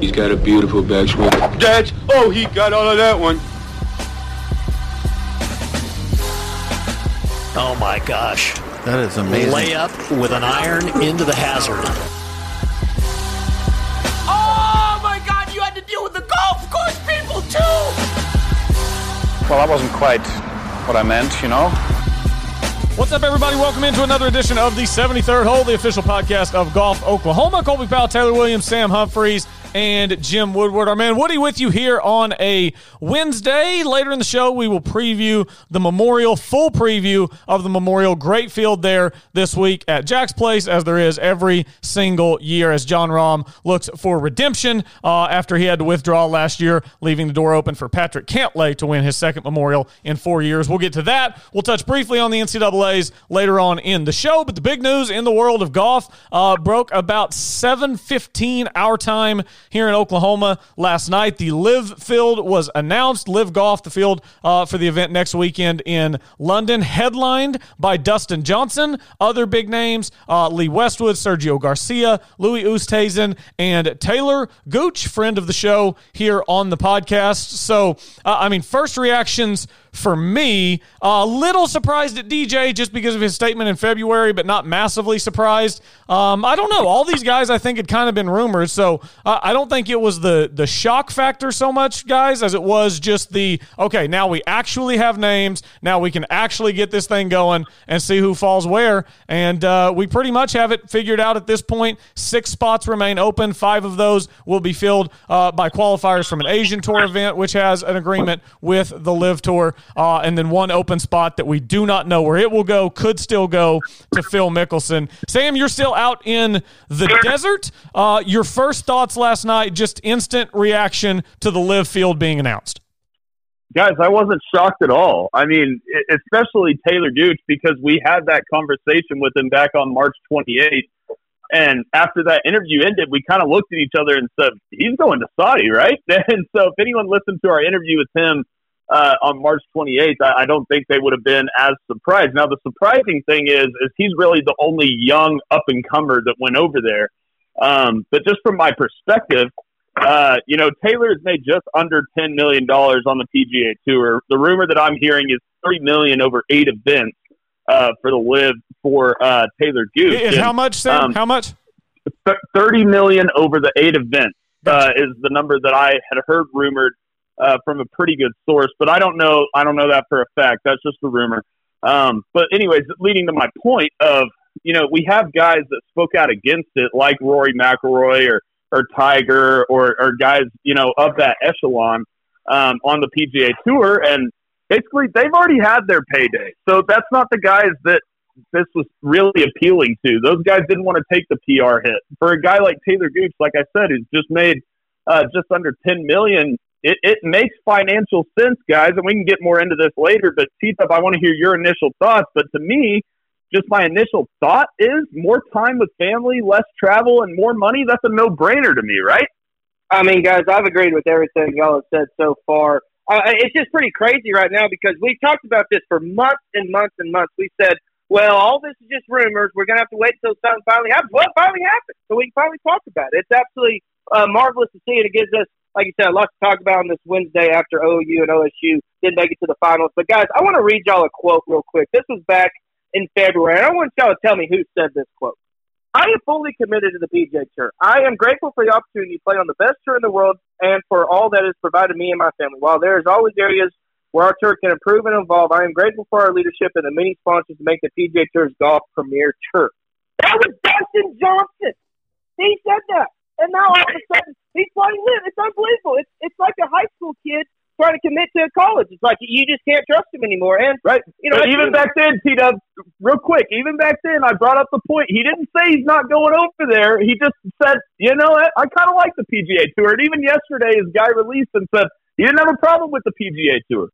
He's got a beautiful backswing. That's oh, he got all of that one. Oh my gosh. That is amazing. Layup with an iron into the hazard. Oh my god, you had to deal with the golf course people too! Well, that wasn't quite what I meant, you know. What's up, everybody? Welcome into another edition of the 73rd Hole, the official podcast of Golf Oklahoma. Colby Powell, Taylor Williams, Sam Humphreys, and Jim Woodward. Our man Woody with you here on a Wednesday. Later in the show, we will preview the Memorial, full preview of the Memorial. Great field there this week at Jack's Place, as there is every single year, as Jon Rahm looks for redemption uh, after he had to withdraw last year, leaving the door open for Patrick Cantlay to win his second Memorial in four years. We'll get to that. We'll touch briefly on the NCAA's later on in the show, but the big news in the world of golf uh, broke about 7.15 our time here in Oklahoma last night. The LIV field was announced. LIV Golf, the field uh, for the event next weekend in London, headlined by Dustin Johnson. Other big names: uh, Lee Westwood, Sergio Garcia, Louis Oosthuizen, and Taylor Gooch, friend of the show here on the podcast. So, uh, I mean, first reactions for me. A little surprised at DJ just because of his statement in February, but not massively surprised. Um, I don't know. All these guys, I think, had kind of been rumored, so uh, I don't think it was the the shock factor so much, guys, as it was just the okay. Now we actually have names. Now we can actually get this thing going and see who falls where. And uh, we pretty much have it figured out at this point. Six spots remain open. Five of those will be filled uh, by qualifiers from an Asian Tour event, which has an agreement with the LIV Tour uh, and then one open spot that we do not know where it will go, could still go to Phil Mickelson. Sam, you're still out in the desert. Uh, your first thoughts last night, just instant reaction to the LIV field being announced. Guys, I wasn't shocked at all. I mean, especially Taylor Gooch because we had that conversation with him back on March 28th. And after that interview ended, we kind of looked at each other and said, he's going to Saudi, right? And so if anyone listened to our interview with him uh, on March 28th, I, I don't think they would have been as surprised. Now, the surprising thing is, is he's really the only young up and comer that went over there. Um, but just from my perspective, uh, you know, Taylor has made just under $10 million on the PGA Tour. The rumor that I'm hearing is 30 million over eight events uh, for the LIV for uh, Taylor Gooch. Is how much, Sam? Um, how much? 30 million over the eight events uh, is the number that I had heard rumored uh, from a pretty good source, but I don't know. I don't know that for a fact. That's just a rumor. Um, but anyways, leading to my point of you know we have guys that spoke out against it, like Rory McIlroy or or Tiger or or guys you know of that echelon um, on the PGA Tour, and basically they've already had their payday. So that's not the guys that this was really appealing to. Those guys didn't want to take the PR hit. For a guy like Taylor Gooch, like I said, who's just made uh, just under 10 million it, it makes financial sense, guys, and we can get more into this later. But T-Tup, I want to hear your initial thoughts. But to me, just my initial thought is more time with family, less travel, and more money. That's a no-brainer to me, right? I mean, guys, I've agreed with everything y'all have said so far. Uh, it's just pretty crazy right now because we talked about this for months and months and months. We said, well, all this is just rumors. We're going to have to wait until something finally happens. Well, it finally happened, so we can finally talk about it. It's absolutely uh, marvelous to see, and it gives us like you said, a lot to talk about on this Wednesday after OU and OSU didn't make it to the finals. But guys, I want to read y'all a quote real quick. This was back in February. I want y'all to tell me who said this quote. I am fully committed to the PGA Tour. I am grateful for the opportunity to play on the best tour in the world and for all that has provided me and my family. While there is always areas where our tour can improve and evolve, I am grateful for our leadership and the many sponsors to make the PGA Tour's golf premier tour. That was Dustin Johnson. He said that. And now all of a sudden he's playing LIV. It's unbelievable. It's it's like a high school kid trying to commit to a college. It's like you just can't trust him anymore. And right, you know, even back then, T Dub, real quick, even back then, I brought up the point. He didn't say he's not going over there. He just said, you know, I, I kind of like the PGA Tour. And even yesterday, his guy released and said he didn't have a problem with the PGA Tour.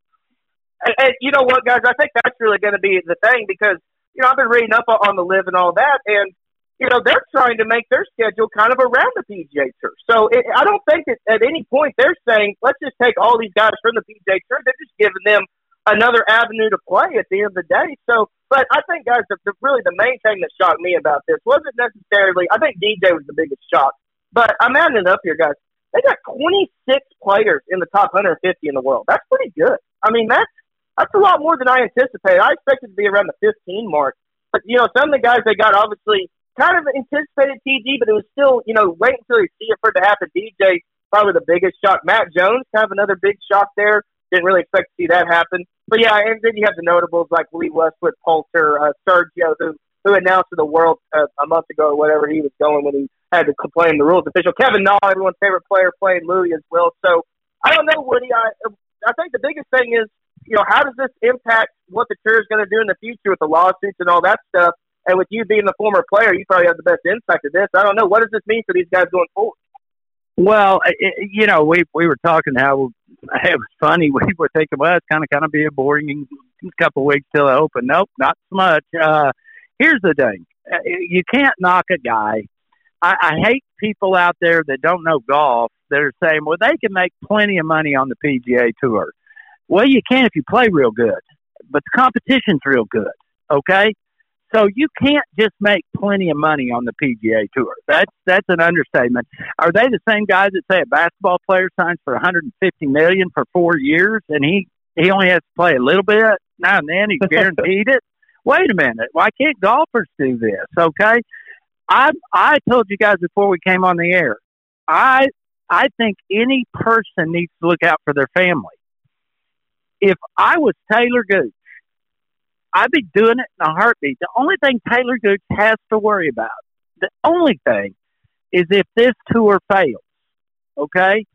And, and you know what, guys? I think that's really going to be the thing because you know I've been reading up on the LIV and all that, and you know, they're trying to make their schedule kind of around the PGA Tour. So it, I don't think that at any point they're saying, let's just take all these guys from the PGA Tour. They're just giving them another avenue to play at the end of the day. So, but I think, guys, the, the, really the main thing that shocked me about this wasn't necessarily, I think DJ was the biggest shock. But I'm adding it up here, guys. they got 26 players in the top 150 in the world. That's pretty good. I mean, that's that's a lot more than I anticipated. I expected to be around the 15 mark. But you know, some of the guys they got obviously kind of anticipated TG, but it was still you know wait until you see it for it to happen. DJ probably the biggest shock. Matt Jones kind of another big shock there. Didn't really expect to see that happen. But yeah, and then you have the notables like Lee Westwood, Poulter, uh, Sergio, who who announced to the world uh, a month ago or whatever he was going when he had to complain the rules official. Kevin Na, everyone's favorite player, playing Louis as well. So I don't know, Woody. I I think the biggest thing is you know how does this impact what the tour is going to do in the future with the lawsuits and all that stuff. And with you being the former player, you probably have the best insight to this. I don't know. What does this mean for these guys going forward? Well, it, you know, we we were talking how it was funny. We were thinking, well, it's kind of kind of be a boring couple weeks till it open. Nope, not so much. Uh, here's the thing: uh, you can't knock a guy. I, I hate people out there that don't know golf that are saying, well, they can make plenty of money on the PGA Tour. Well, you can if you play real good, but the competition's real good. Okay, so you can't just make plenty of money on the PGA Tour. That's that's an understatement. Are they the same guys that say a basketball player signs for 150 million for four years and he he only has to play a little bit now and then? He's guaranteed it. Wait a minute. Why can't golfers do this? Okay, I I told you guys before we came on the air. I I think any person needs to look out for their family. If I was Taylor Gooch I'd be doing it in a heartbeat. The only thing Taylor Gooch has to worry about, the only thing, is if this tour fails. Okay.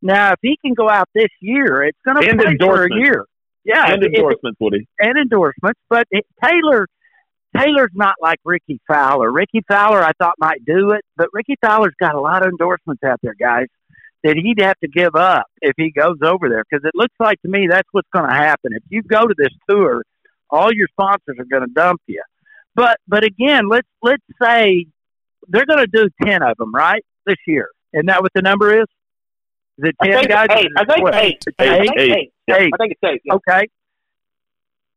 Now, if he can go out this year, it's going to play for a year. Yeah, and endorsements, Woody, and endorsements. But it, Taylor, Taylor's not like Rickie Fowler. Rickie Fowler, I thought might do it, but Rickie Fowler's got a lot of endorsements out there, guys, that he'd have to give up if he goes over there. Because it looks like to me that's what's going to happen. If you go to this tour all your sponsors are going to dump you. But but again, let's let's say they're going to do ten of them right this year. Isn't that what the number is? Is it ten I think guys? Eight. I think eight. Eight. I Eight. eight. Yeah, Eight. I think it's eight. Yeah. Okay.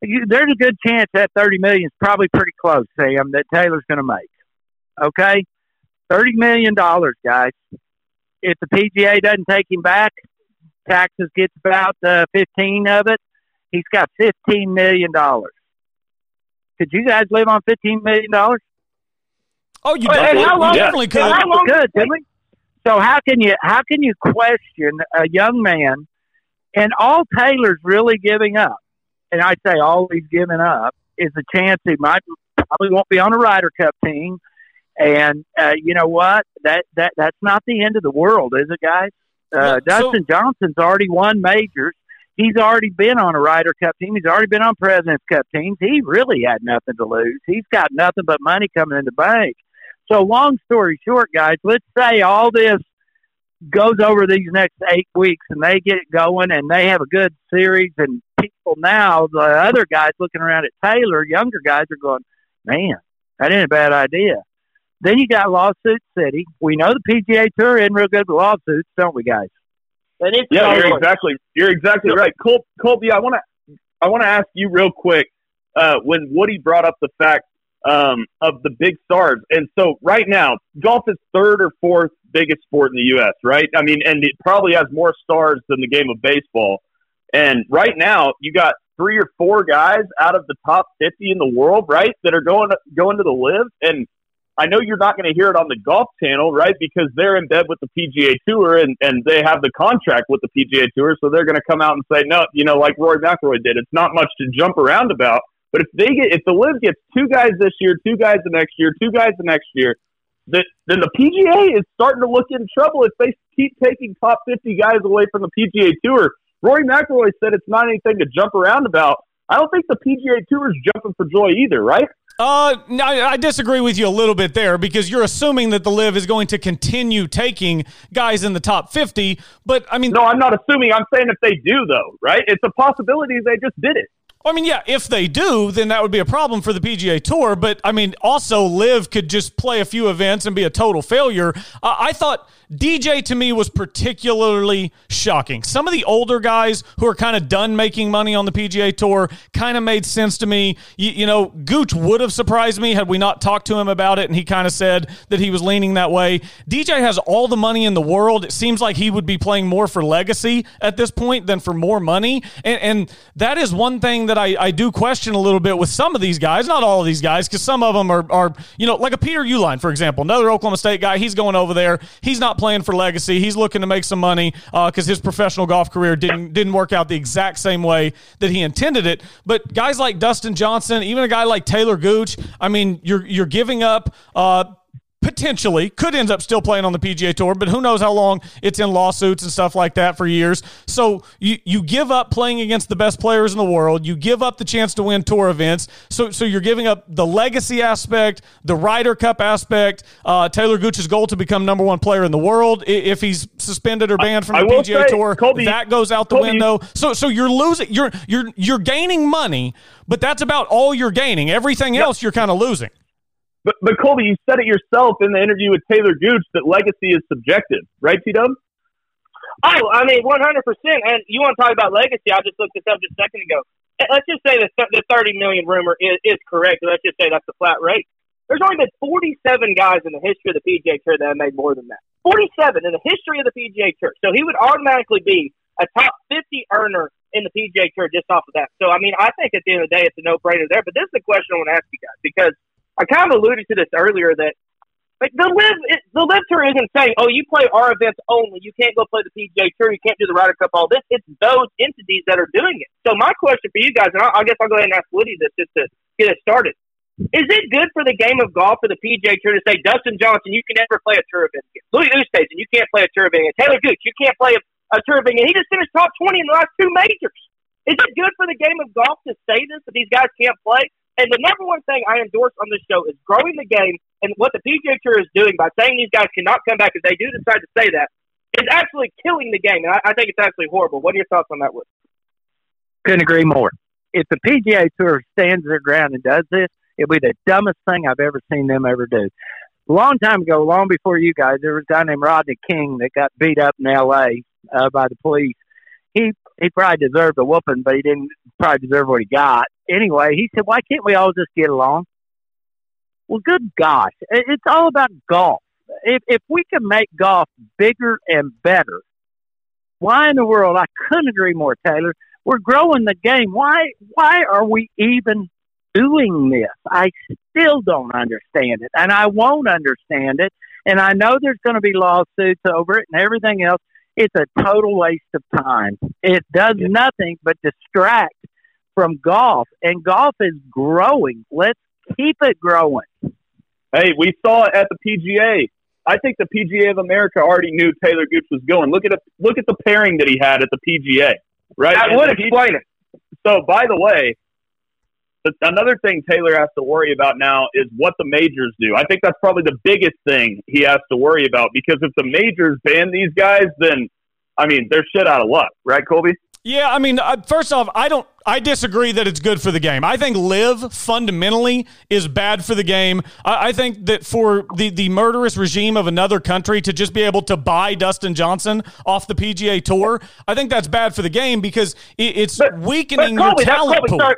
You, there's a good chance that thirty million is probably pretty close, Sam, that Taylor's going to make. Okay, thirty million dollars, guys. If the PGA doesn't take him back, taxes gets about uh, fifteen of it. He's got fifteen million dollars. Could you guys live on fifteen million dollars? Oh, you, Well, definitely, how long- you definitely could. how long- Good, didn't we? So how can you how can you question a young man and all Taylor's really giving up, and I say all he's giving up is a chance he might probably won't be on a Ryder Cup team. And uh, you know what? That that that's not the end of the world, is it, guys? Uh, Well, so- Dustin Johnson's already won majors. He's already been on a Ryder Cup team. He's already been on President's Cup teams. He really had nothing to lose. He's got nothing but money coming in the bank. So, long story short, guys, let's say all this goes over these next eight weeks and they get going and they have a good series and people now, the other guys looking around at Taylor, younger guys are going, man, that ain't a bad idea. Then you got lawsuit city. We know the PGA Tour isn't real good with lawsuits, don't we, guys? And it's Yeah, you're exactly you're exactly right, Col- Colby. I want to I want to ask you real quick uh, when Woody brought up the fact um, of the big stars, and so right now golf is third or fourth biggest sport in the U.S. Right? I mean, and it probably has more stars than the game of baseball. And right now, you got three or four guys out of the top fifty in the world, right, that are going going to the LIV. And I know you're not going to hear it on the Golf Channel, right? Because they're in bed with the PGA Tour and, and they have the contract with the PGA Tour, so they're going to come out and say, no, you know, like Rory McIlroy did, it's not much to jump around about. But if they get, if the LIV gets two guys this year, two guys the next year, two guys the next year, that then the PGA is starting to look in trouble if they keep taking top 50 guys away from the PGA Tour. Rory McIlroy said it's not anything to jump around about. I don't think the PGA Tour is jumping for joy either, right? Uh, no, I disagree with you a little bit there because you're assuming that the LIV is going to continue taking guys in the top 50. But I mean, No, I'm not assuming. I'm saying if they do, though, right? It's a possibility they just did it. I mean, yeah, if they do, then that would be a problem for the PGA Tour. But I mean, also, LIV could just play a few events and be a total failure. Uh, I thought DJ to me was particularly shocking. Some of the older guys who are kind of done making money on the PGA Tour kind of made sense to me. You, you, know, Gooch would have surprised me had we not talked to him about it, and he kind of said that he was leaning that way. DJ has all the money in the world. It seems like he would be playing more for legacy at this point than for more money, and, and that is one thing I, I do question a little bit with some of these guys, not all of these guys, because some of them are, are, you know, like a Peter Uihlein, for example, another Oklahoma State guy. He's going over there. He's not playing for legacy. He's looking to make some money because uh, his professional golf career didn't didn't work out the exact same way that he intended it. But guys like Dustin Johnson, even a guy like Taylor Gooch, I mean, you're you're giving up. Uh, potentially could end up still playing on the PGA Tour, but who knows how long it's in lawsuits and stuff like that for years. So you you give up playing against the best players in the world, you give up the chance to win tour events. So so you're giving up the legacy aspect, the Ryder Cup aspect, uh, Taylor Gooch's goal to become number one player in the world if he's suspended or banned from the PGA say, Tour. Colby, that goes out the Colby, window. So so you're losing. You're you're you're gaining money, but that's about all you're gaining. Everything yep. else you're kind of losing. But but Colby, you said it yourself in the interview with Taylor Gooch that legacy is subjective, right, T Dub? Oh, I mean, one hundred percent. And you want to talk about legacy? I just looked this up just a second ago. Eh, let's just say that the thirty million rumor is, is correct. Let's just say that's the flat rate. There's only been forty-seven guys in the history of the PGA Tour that have made more than that. Forty-seven in the history of the PGA Tour. So he would automatically be a top fifty earner in the PGA Tour just off of that. So I mean, I think at the end of the day, it's a no-brainer there. But this is the question I want to ask you guys because I kind of alluded to this earlier that like the LIV the LIV tour isn't saying, oh, you play our events only. You can't go play the PGA Tour. You can't do the Ryder Cup. All this. It's those entities that are doing it. So my question for you guys, and I, I guess I'll go ahead and ask Woody this just to get it started. Is it good for the game of golf for the PGA Tour to say, Dustin Johnson, you can never play a tour event again. Louis Oosthuizen, you can't play a tour event again. Taylor Gooch, you can't play a, a tour event again. He just finished top 20 in the last two majors. Is it good for the game of golf to say this, that these guys can't play? And the number one thing I endorse on this show is growing the game. And what the PGA Tour is doing by saying these guys cannot come back if they do decide to say that is actually killing the game. And I, I think it's actually horrible. What are your thoughts on that, Wood? Couldn't agree more. If the PGA Tour stands their ground and does this, it'll be the dumbest thing I've ever seen them ever do. A long time ago, long before you guys, there was a guy named Rodney King that got beat up in L.A. Uh, by the police. He he probably deserved a whooping, but he didn't probably deserve what he got. Anyway, he said, "Why can't we all just get along?" Well, good gosh, it's all about golf. If if we can make golf bigger and better, why in the world? I couldn't agree more, Taylor. We're growing the game. Why why are we even doing this? I still don't understand it, and I won't understand it. And I know there's going to be lawsuits over it and everything else it's a total waste of time. It does yeah. nothing but distract from golf, and golf is growing. Let's keep it growing. Hey, we saw it at the PGA. I think the PGA of America already knew Taylor Gooch was going. Look at a, look at the pairing that he had at the PGA, right? I would explain it. So, by the way, another thing Taylor has to worry about now is what the majors do. I think that's probably the biggest thing he has to worry about because if the majors ban these guys, then I mean they're shit out of luck, right, Colby? Yeah, I mean, first off, I don't. I disagree that it's good for the game. I think LIV fundamentally is bad for the game. I, I, think that for the, the murderous regime of another country to just be able to buy Dustin Johnson off the PGA Tour, I think that's bad for the game because it, it's but, weakening but Colby, your talent pool. Sorry,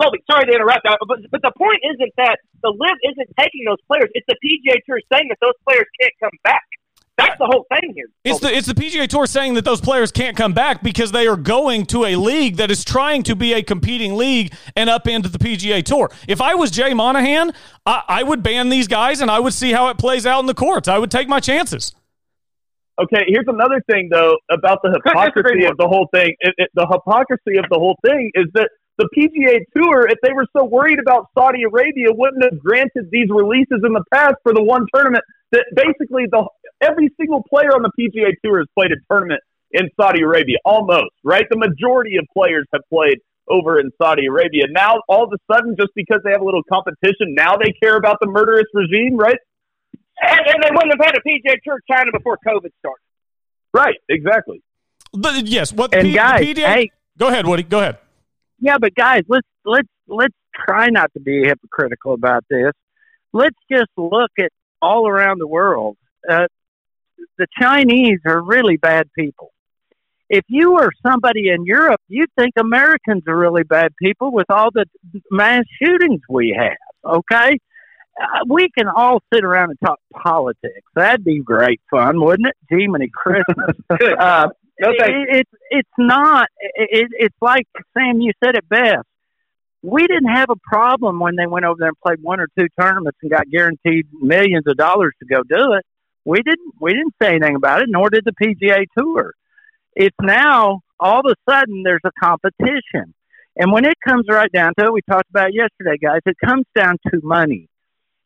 Colby, sorry to interrupt, uh, but, but the point isn't that the LIV isn't taking those players. It's the PGA Tour saying that those players can't come back. That's the whole thing here. It's the it's the PGA Tour saying that those players can't come back because they are going to a league that is trying to be a competing league and up into the PGA Tour. If I was Jay Monahan, I, I would ban these guys and I would see how it plays out in the courts. I would take my chances. Okay, here's another thing though about the hypocrisy of the whole thing. It, it, the hypocrisy of the whole thing is that the PGA Tour, if they were so worried about Saudi Arabia, wouldn't have granted these releases in the past for the one tournament that basically the every single player on the PGA Tour has played a tournament in Saudi Arabia, almost right. The majority of players have played over in Saudi Arabia. Now, all of a sudden, just because they have a little competition, now they care about the murderous regime, right? And, and they wouldn't have had a PGA Tour China before COVID started. Right, exactly. The, yes, what the and P- guys, PGA, hey, go ahead, Woody. Go ahead. Yeah, but guys, let's let's let's try not to be hypocritical about this. Let's just look at all around the world. Uh, the Chinese are really bad people. If you were somebody in Europe, you'd think Americans are really bad people with all the mass shootings we have. Okay, uh, we can all sit around and talk politics. That'd be great fun, wouldn't it? Gee, many Christmas. uh, No thanks. it, it's not. It, it's like Sam. You said it best. We didn't have a problem when they went over there and played one or two tournaments and got guaranteed millions of dollars to go do it. We didn't. We didn't say anything about it, nor did the PGA Tour. It's now all of a sudden there's a competition, and when it comes right down to it, we talked about it yesterday, guys. It comes down to money.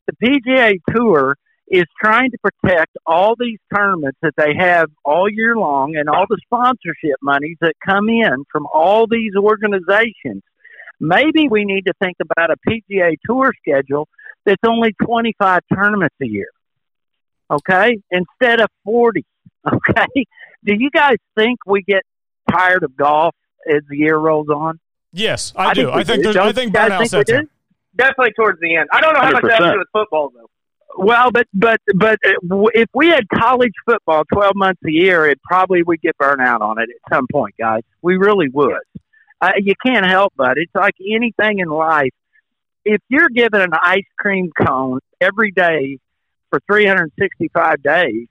The PGA Tour is trying to protect all these tournaments that they have all year long and all the sponsorship monies that come in from all these organizations. Maybe we need to think about a PGA Tour schedule that's only 25 tournaments a year. Okay? Instead of 40. Okay? Do you guys think we get tired of golf as the year rolls on? Yes, I, do. think I think do. I think burnout think sets in. Definitely towards the end. I don't know how much that has to do with football though. Well, but but but uh, if we had college football twelve months a year, it probably would get burnt out on it at some point, guys. We really would. Uh, you can't help but it's like anything in life. If you're given an ice cream cone every day for 365 days,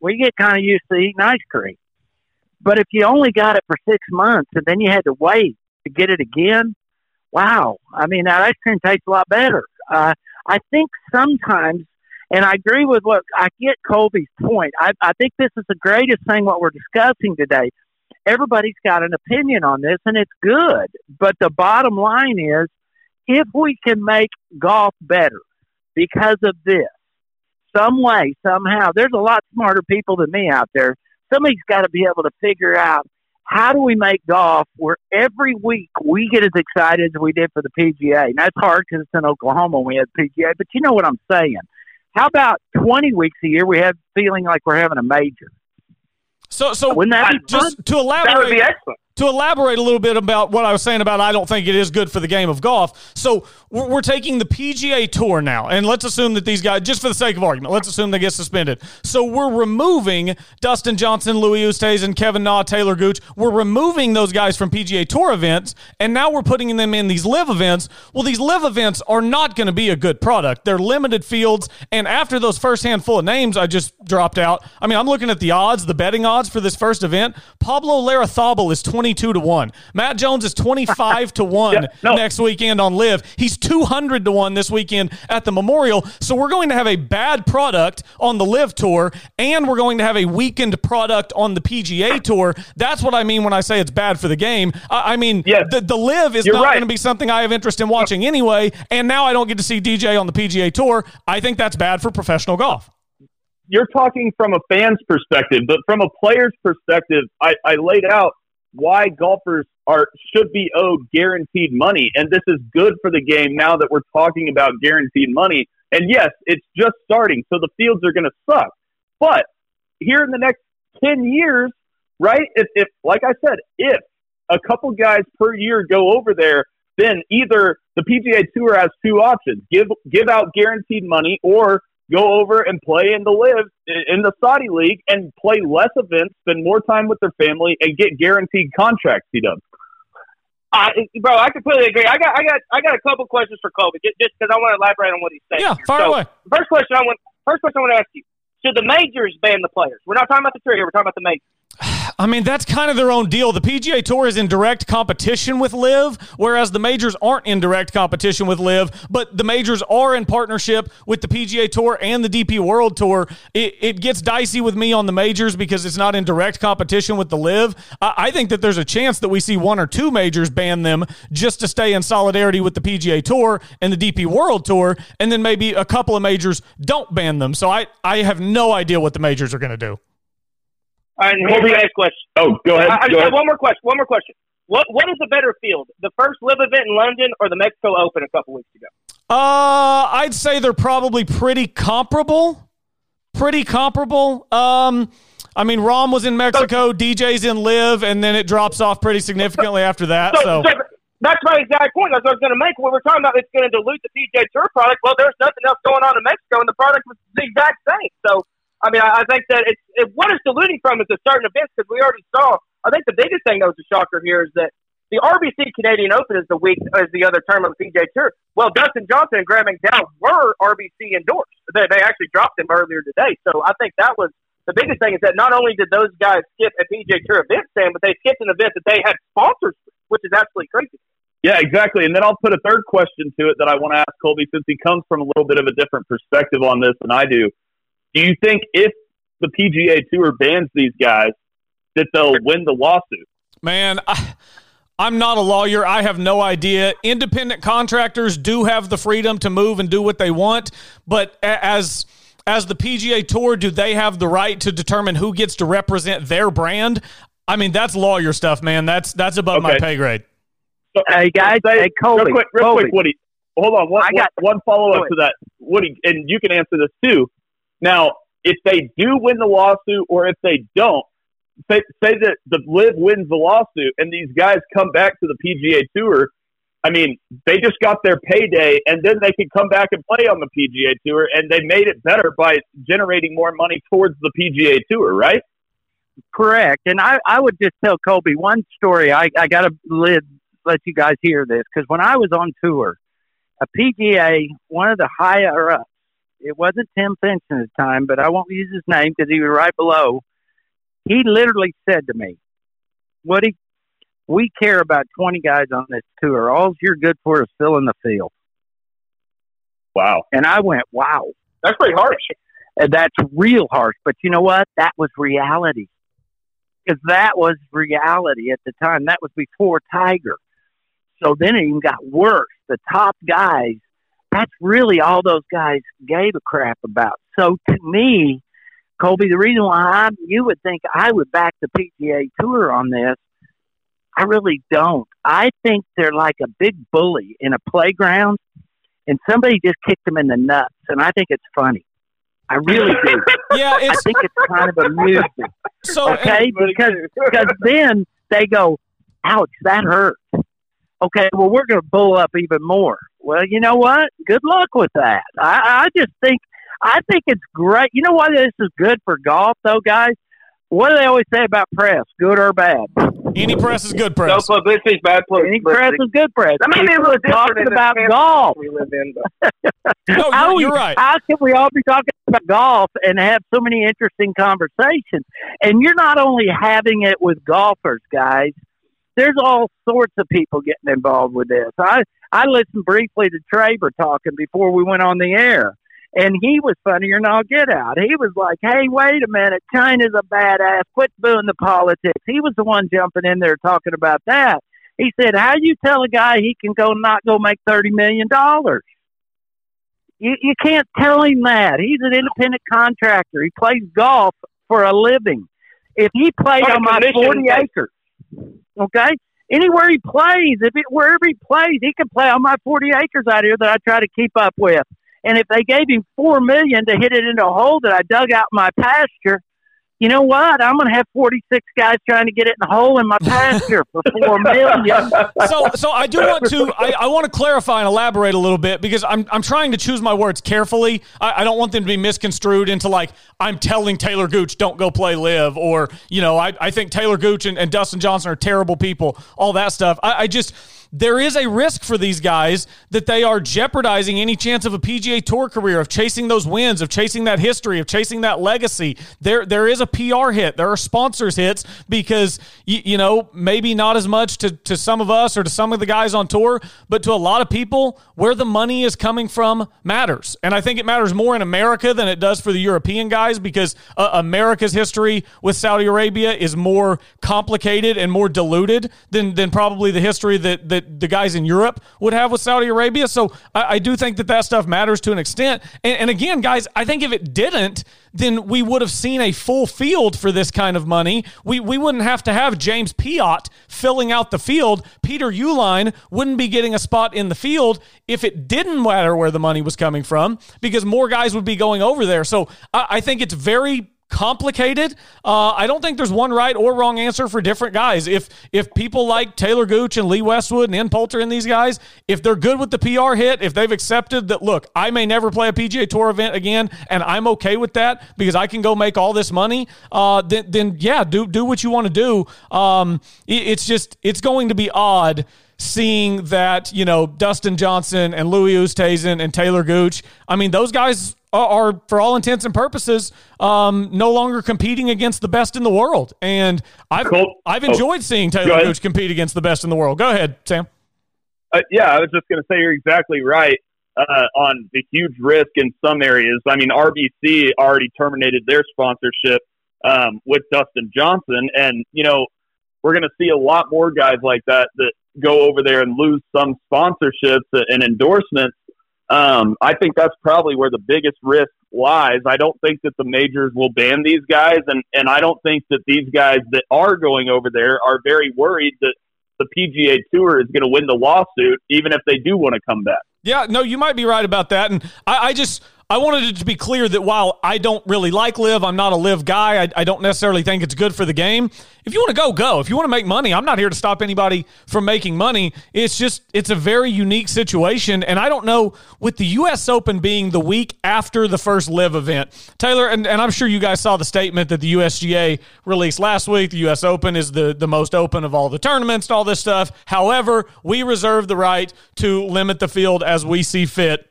we get kind of used to eating ice cream. But if you only got it for six months and then you had to wait to get it again, wow! I mean, that ice cream tastes a lot better. Uh, I think sometimes and I agree with what I get Colby's point. I, I think this is the greatest thing what we're discussing today. Everybody's got an opinion on this, and it's good. But the bottom line is, if we can make golf better because of this, some way, somehow, there's a lot smarter people than me out there. Somebody's got to be able to figure out how do we make golf where every week we get as excited as we did for the PGA. And that's hard because it's in Oklahoma when we had PGA. But you know what I'm saying. How about 20 weeks a year we have feeling like we're having a major? So, so Wouldn't that be just to That would be excellent. To elaborate a little bit about what I was saying about I don't think it is good for the game of golf. So we're, taking the PGA Tour now, and let's assume that these guys, just for the sake of argument, let's assume they get suspended. So we're removing Dustin Johnson, Louis Oosthuizen, Kevin Na, Taylor Gooch. We're removing those guys from PGA Tour events, and now we're putting them in these LIV events. Well, these LIV events are not going to be a good product. They're limited fields, and after those first handful of names I just dropped out, I mean, I'm looking at the odds, the betting odds for this first event. Pablo Larrazabal is 22 to 1. Matt Jones is 25 to 1 Yeah, no. next weekend on LIV. He's 200 to 1 this weekend at the Memorial. So we're going to have a bad product on the LIV Tour, and we're going to have a weakened product on the PGA Tour. That's what I mean when I say it's bad for the game. I, I mean, Yes. the, the LIV is You're not right. going to be something I have interest in watching anyway, and now I don't get to see DJ on the PGA Tour. I think that's bad for professional golf. you're talking from a fan's perspective, but from a player's perspective, I, I laid out why golfers are should be owed guaranteed money, and this is good for the game now that we're talking about guaranteed money. And yes, it's just starting, so the fields are going to suck. But here in the next ten years, right? If, if like I said, if a couple guys per year go over there, then either the PGA Tour has two options: give give out guaranteed money, or go over and play in the LIV in the Saudi league and play less events, spend more time with their family, and get guaranteed contracts. He does. I, bro, I completely agree. I got, I got, I got a couple questions for Colby, just because I want to elaborate on what he's saying. Yeah, fire So, away. First question I want, first question I want to ask you: Should the majors ban the players? We're not talking about the here. We're talking about the majors. I mean, that's kind of their own deal. The PGA Tour is in direct competition with LIV, whereas the majors aren't in direct competition with LIV, but the majors are in partnership with the PGA Tour and the DP World Tour. It, it gets dicey with me on the majors because it's not in direct competition with the LIV. I, I think that there's a chance that we see one or two majors ban them just to stay in solidarity with the PGA Tour and the DP World Tour, and then maybe a couple of majors don't ban them. So I, I have no idea what the majors are going to do. All right, and here's Colby- my next question. Oh, go ahead. I, I go just ahead. have one more question. One more question. What What is the better field, the first LIV event in London or the Mexico Open a couple weeks ago? Uh, I'd say they're probably pretty comparable. Pretty comparable. Um, I mean, Rahm was in Mexico, DJ's in LIV, and then it drops off pretty significantly after that. So, so, that's my exact point. That's what I was going to make. When we're talking about it's going to dilute the PGA Tour product, well, there's nothing else going on in Mexico, and the product was the exact same. So, I mean, I, I think that it's it, what it's diluting from is a certain events because we already saw. I think the biggest thing that was a shocker here is that the RBC Canadian Open is the week as the other term of the PGA Tour. Well, Dustin Johnson and Graham McDowell were RBC endorsed. They, they actually dropped him earlier today. So I think that was the biggest thing is that not only did those guys skip a PGA Tour event, Sam, but they skipped an event that they had sponsors, which is absolutely crazy. Yeah, exactly. And then I'll put a third question to it that I want to ask Colby since he comes from a little bit of a different perspective on this than I do. Do you think if the PGA Tour bans these guys, that they'll win the lawsuit? Man, I, I'm not a lawyer. I have no idea. Independent contractors do have the freedom to move and do what they want, but as as the PGA Tour, do they have the right to determine who gets to represent their brand? I mean, that's lawyer stuff, man. That's that's above okay. my pay grade. So, hey guys, say, hey Colby, real quick, real Colby. quick, Woody. Hold on, one, got, one, one follow up to that, Woody, and you can answer this too. Now, if they do win the lawsuit, or if they don't, say, say that the LIV wins the lawsuit and these guys come back to the PGA Tour, I mean, they just got their payday and then they can come back and play on the PGA Tour and they made it better by generating more money towards the PGA Tour, right? Correct. And I, I would just tell Colby one story. I, I got to let, let you guys hear this because when I was on tour, a PGA, one of the higher ups, it wasn't Tim Finchem at the time, but I won't use his name because he was right below he literally said to me, "What Woody, we care about 20 guys on this tour. All you're good for is filling the field. Wow. And I went, wow. That's pretty harsh. And that's real harsh. But you know what? That was reality. Because that was reality at the time. That was before Tiger. So then it even got worse. The top guys, that's really all those guys gave a crap about. So to me, Colby, the reason why I, you would think I would back the PGA Tour on this, I really don't. I think they're like a big bully in a playground, and somebody just kicked them in the nuts, and I think it's funny. I really do. yeah, I think it's kind of amusing. So okay, because because then they go, "Ouch, that hurt." Okay, well we're going to bull up even more. Well, you know what? Good luck with that. I, I just think I think it's great. You know why this is good for golf, though, guys? What do they always say about press, good or bad? Any press is good press. No publicity is bad publicity. Any press is good press. I mean, People are talking about golf. We live in, no, how, you're, right. How can we all be talking about golf and have so many interesting conversations? And you're not only having it with golfers, guys. There's all sorts of people getting involved with this. I I listened briefly to Traver talking before we went on the air and he was funnier than all get out. He was like, hey, wait a minute. China's a badass. Quit booing the politics. He was the one jumping in there talking about that. He said, how you tell a guy he can go not go make $30 million? You, you can't tell him that. He's an independent contractor. He plays golf for a living. If he played on my 40 acres, okay, anywhere he plays, if it, wherever he plays, he can play on my 40 acres out here that I try to keep up with. And if they gave him four million to hit it into a hole that I dug out in my pasture, you know what? I'm going to have 46 guys trying to get it in a hole in my pasture for four million. So, so I do want to, I, I, want to clarify and elaborate a little bit because I'm, I'm trying to choose my words carefully. I, I, don't want them to be misconstrued into like I'm telling Taylor Gooch don't go play LIV or you know I, I think Taylor Gooch and, and Dustin Johnson are terrible people. All that stuff. I, I just there is a risk for these guys that they are jeopardizing any chance of a PGA Tour career, of chasing those wins, of chasing that history, of chasing that legacy. There, there is a PR hit. There are sponsors hits because you, you know maybe not as much to to some of us or to some of the guys on tour, but to a lot of people, where the money is coming from matters. And I think it matters more in America than it does for the European guys because uh, America's history with Saudi Arabia is more complicated and more diluted than than probably the history that that that the guys in Europe would have with Saudi Arabia. So I, I do think that that stuff matters to an extent. And, and again, guys, I think if it didn't, then we would have seen a full field for this kind of money. We, we wouldn't have to have James Piot filling out the field. Peter Uihlein wouldn't be getting a spot in the field if it didn't matter where the money was coming from because more guys would be going over there. So I, I think it's very complicated. Uh, I don't think there's one right or wrong answer for different guys. If if people like Taylor Gooch and Lee Westwood and Ian Poulter and these guys, if they're good with the PR hit, if they've accepted that, look, I may never play a PGA Tour event again, and I'm okay with that because I can go make all this money, uh, then, then yeah, do do what you want to do. Um, it, it's just it's going to be odd seeing that you know Dustin Johnson and Louis Oosthuizen and Taylor Gooch. I mean, those guys are, are for all intents and purposes, um, no longer competing against the best in the world. And I've. I've Oh. enjoyed seeing Go Taylor. Gooch compete against the best in the world. Go ahead, Sam. Uh, yeah, I was just going to say you're exactly right uh, on the huge risk in some areas. I mean, RBC already terminated their sponsorship um, with Dustin Johnson, and you know we're going to see a lot more guys like that that go over there and lose some sponsorships and endorsements. Um, I think that's probably where the biggest risk lies. I don't think that the majors will ban these guys, and and I don't think that these guys that are going over there are very worried that the PGA Tour is going to win the lawsuit, even if they do want to come back. Yeah, no, you might be right about that. And I, I just I wanted it to be clear that while I don't really like LIV, I'm not a LIV guy. I, I don't necessarily think it's good for the game. If you want to go, go. If you want to make money, I'm not here to stop anybody from making money. It's just it's a very unique situation, and I don't know with the U.S. Open being the week after the first LIV event, Taylor, and, and I'm sure you guys saw the statement that the USGA released last week. The U.S. Open is the the most open of all the tournaments, and all this stuff. However, we reserve the right to limit the field as we see fit.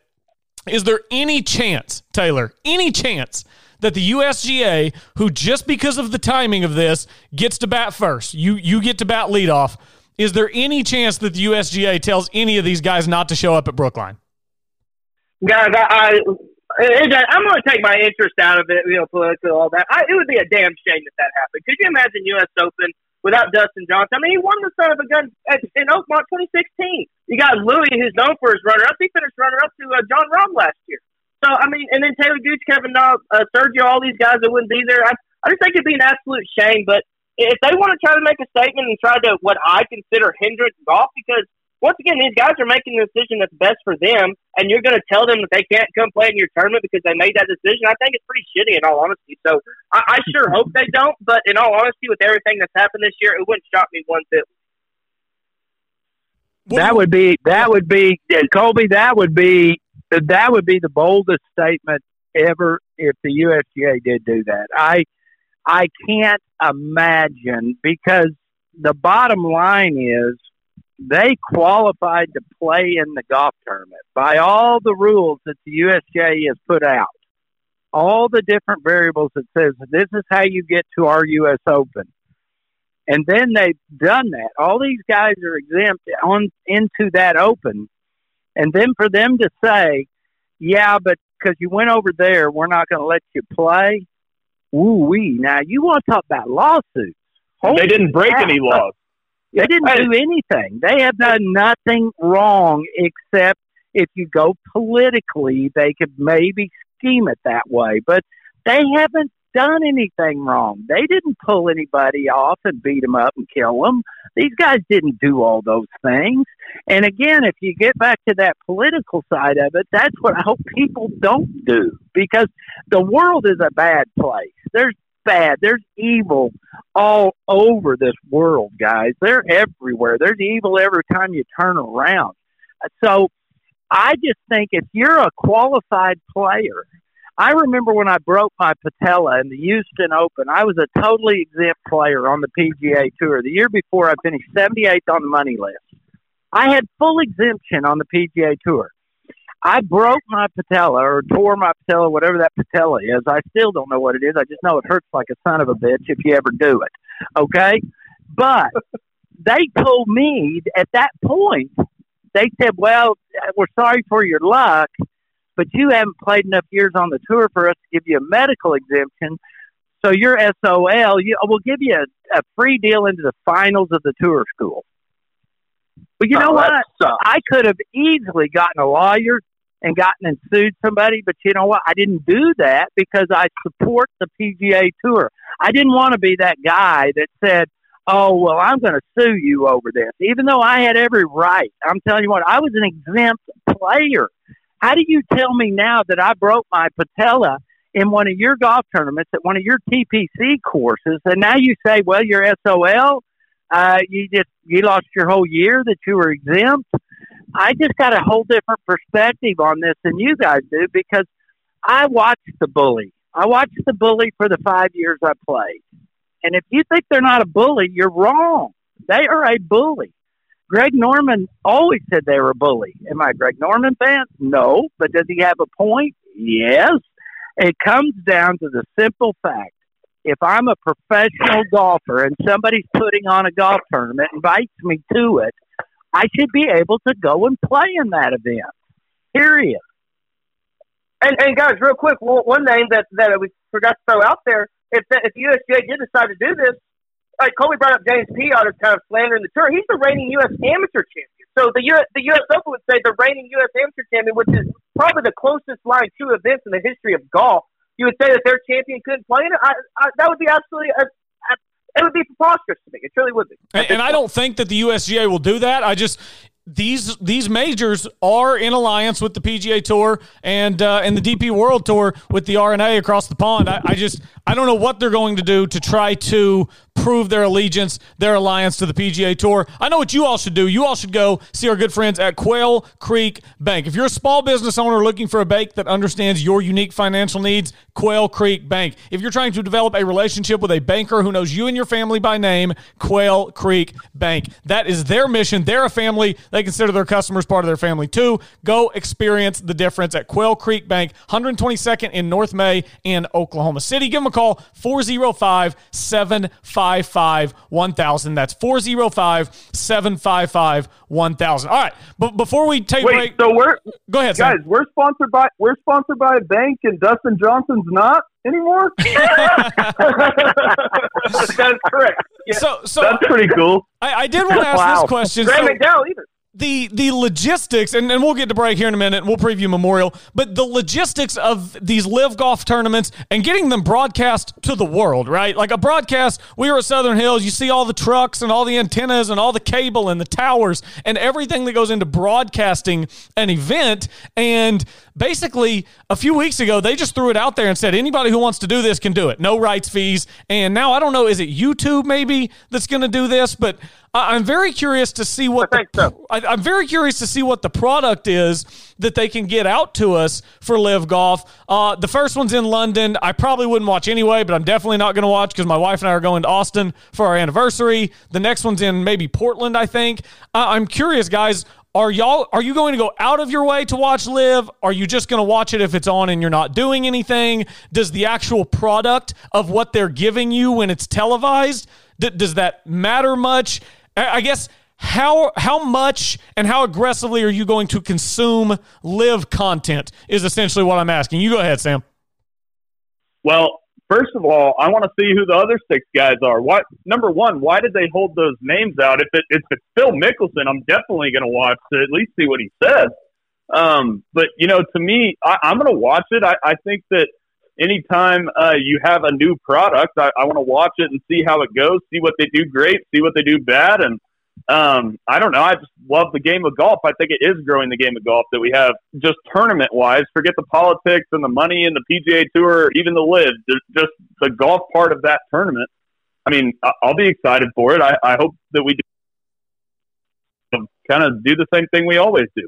Is there any chance, Taylor, any chance that the USGA, who just because of the timing of this gets to bat first, you you get to bat leadoff, is there any chance that the USGA tells any of these guys not to show up at Brookline? guys, I, I, I'm going to take my interest out of it, you know, political, all that. I, it would be a damn shame if that happened. Could you imagine U.S. Open without Dustin Johnson? I mean, he won the son of a gun at, in Oakmont 2016. You got Louis, who's known for his runner-up. He finished runner-up to uh, Jon Rahm last year. So, I mean, and then Taylor Gooch, Kevin Nobb, uh, Sergio, all these guys that wouldn't be there. I, I just think it'd be an absolute shame. But if they want to try to make a statement and try to what I consider hindrance golf, because once again, these guys are making the decision that's best for them, and you're going to tell them that they can't come play in your tournament because they made that decision. I think it's pretty shitty, in all honesty. So I, I sure hope they don't. But in all honesty, with everything that's happened this year, it wouldn't shock me one bit. that would be that would be yeah, Colby. That would be that would be the boldest statement ever if the USGA did do that. I I can't imagine because the bottom line is they qualified to play in the golf tournament by all the rules that the USGA has put out. All the different variables that says this is how you get to our US Open. And then they've done that. All these guys are exempt on into that open. And then for them to say, yeah, but because you went over there, we're not going to let you play. Woo wee. Now, you want to talk about lawsuits. Holy they didn't break crap. any laws. They didn't do anything. They have done nothing wrong except if you go politically, they could maybe scheme it that way. But they haven't done anything wrong. They didn't pull anybody off and beat them up and kill them. These guys didn't do all those things. And again, if you get back to that political side of it, that's what I hope people don't do because the world is a bad place. There's bad. There's evil all over this world, guys. They're everywhere. There's evil every time you turn around. So I just think if you're a qualified player, I remember when I broke my patella in the Houston Open, I was a totally exempt player on the PGA Tour. The year before, I finished 78th on the money list. I had full exemption on the PGA Tour. I broke my patella or tore my patella, whatever that patella is. I still don't know what it is. I just know it hurts like a son of a bitch if you ever do it. Okay? But they told me at that point, they said, well, we're sorry for your luck, but you haven't played enough years on the tour for us to give you a medical exemption. So your SOL, you, we'll give you a, a free deal into the finals of the tour school. But you know Oh, what? sucks. I could have easily gotten a lawyer and gotten and sued somebody, but you know what? I didn't do that because I support the PGA Tour. I didn't want to be that guy that said, "Oh, well, I'm going to sue you over this," even though I had every right. I'm telling you what, I was an exempt player. How do you tell me now that I broke my patella in one of your golf tournaments at one of your TPC courses, and now you say, well, you're SOL. Uh, you just you lost your whole year that you were exempt. I just got a whole different perspective on this than you guys do because I watched the bully. I watched the bully for the five years I played. And if you think they're not a bully, you're wrong. They are a bully. Greg Norman always said they were a bully. Am I a Greg Norman fan? No. But does he have a point? Yes. It comes down to the simple fact if I'm a professional golfer and somebody's putting on a golf tournament, invites me to it, I should be able to go and play in that event. Period. And, and guys, real quick, one name that, that we forgot to throw out there, if the, if USGA did decide to do this, like Colby brought up James Piot as kind of slandering the tour. He's the reigning U.S. amateur champion. So the U.S. the U.S. Open would say the reigning U.S. amateur champion, which is probably the closest line to events in the history of golf. You would say that their champion couldn't play in it. I, I, that would be absolutely a, a, it would be preposterous to me. It truly would be. And, and I don't think that the USGA will do that. I just these these majors are in alliance with the PGA Tour and uh, and the DP World Tour with the R&A across the pond. I, I, just I don't know what they're going to do to try to prove their allegiance, their alliance to the PGA Tour. I know what you all should do. You all should go see our good friends at Quail Creek Bank. If you're a small business owner looking for a bank that understands your unique financial needs, Quail Creek Bank. If you're trying to develop a relationship with a banker who knows you and your family by name, Quail Creek Bank. That is their mission. They're a family. They consider their customers part of their family too. Go experience the difference at Quail Creek Bank, 122nd in North May in Oklahoma City. Give them a call, 405 755 1000. That's 405 755 1000. All right. But before we take Wait, break, so we're go ahead, guys. Sam. We're sponsored by we're sponsored by a bank, and Dustin Johnson's not anymore. That's correct. Yeah. So, so That's pretty cool. I, I did want to ask Wow. this question. Graham So- McDowell either. The the logistics and, and we'll get to break here in a minute we'll preview memorial but the logistics of these LIV golf tournaments and getting them broadcast to the world right? Like a broadcast we were at southern hills you see all the trucks and all the antennas and all the cable and the towers and everything that goes into broadcasting an event and basically a few weeks ago they just threw it out there and said anybody who wants to do this can do it no rights fees and now i don't know is it youtube maybe that's going to do this but I- i'm very curious to see what I think the, so. I, I'm very curious to see what the product is that they can get out to us for LIV Golf. Uh, the first one's in London. I probably wouldn't watch anyway, but I'm definitely not going to watch because my wife and I are going to Austin for our anniversary. The next one's in maybe Portland, I think. Uh, I'm curious, guys. Are y'all are you going to go out of your way to watch LIV? Are you just going to watch it if it's on and you're not doing anything? Does the actual product of what they're giving you when it's televised does that matter much? I I guess how how much and how aggressively are you going to consume LIV content is essentially what I'm asking. You go ahead, Sam. Well, first of all, I want to see who the other six guys are. What number one? Why did they hold those names out? If it if it's Phil Mickelson, I'm definitely going to watch to at least see what he says. Um, but you know, to me, I, I'm going to watch it. I, I think that anytime uh, you have a new product, I, I want to watch it and see how it goes, see what they do great, see what they do bad, and um, I don't know. I just love the game of golf. I think it is growing the game of golf that we have just tournament wise. Forget the politics and the money and the PGA Tour, even the LIV. Just the golf part of that tournament. I mean, I- I'll be excited for it. I, I hope that we do kind of do the same thing we always do.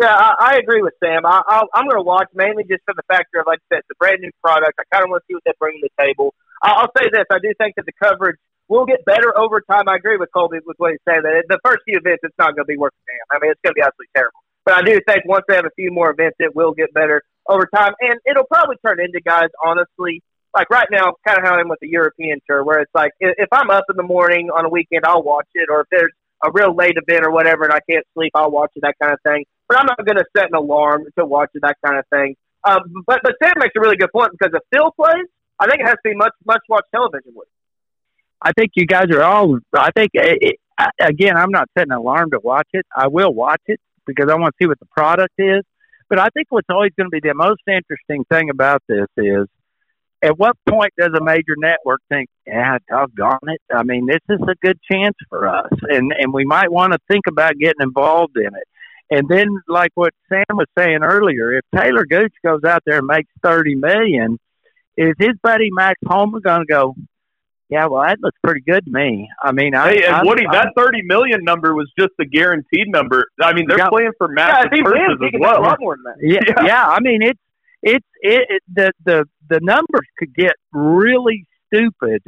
Yeah, I, I agree with Sam. I, I'll, I'm going to watch mainly just for the factor of, like I said, it's a brand new product. I kind of want to see what they bring to the table. I'll say this: I do think that the coverage will get better over time. I agree with Colby with what he's saying. That the first few events, it's not going to be worth a damn. I mean, it's going to be absolutely terrible. But I do think once they have a few more events, it will get better over time, and it'll probably turn into guys. Honestly, like right now, kind of how I am with the European tour, where it's like if, if I'm up in the morning on a weekend, I'll watch it, or if there's a real late event or whatever, and I can't sleep, I'll watch it, that kind of thing. But I'm not going to set an alarm to watch it, that kind of thing. Um, but but Sam makes a really good point because if Phil plays, I think it has to be much much watched television with. I think you guys are all. I think eh, eh, it, it, again, I'm not setting an alarm to watch it. I will watch it because I want to see what the product is. But I think what's always going to be the most interesting thing about this is, at what point does a major network think, "Yeah, doggone it! I mean, this is a good chance for us, and and we might want to think about getting involved in it." And then, like what Sam was saying earlier, if Talor Gooch goes out there and makes thirty million, is his buddy Max Homa going to go? Yeah, well, that looks pretty good to me. I mean, I, Hey, and I'm- Woody, I'm- that thirty million number was just the guaranteed number. I mean, they're Yeah. playing for Yeah, massive if he purses as can a well. lot more than that. Yeah, Yeah. yeah. I mean, it's it's it, it the the the numbers could get really stupid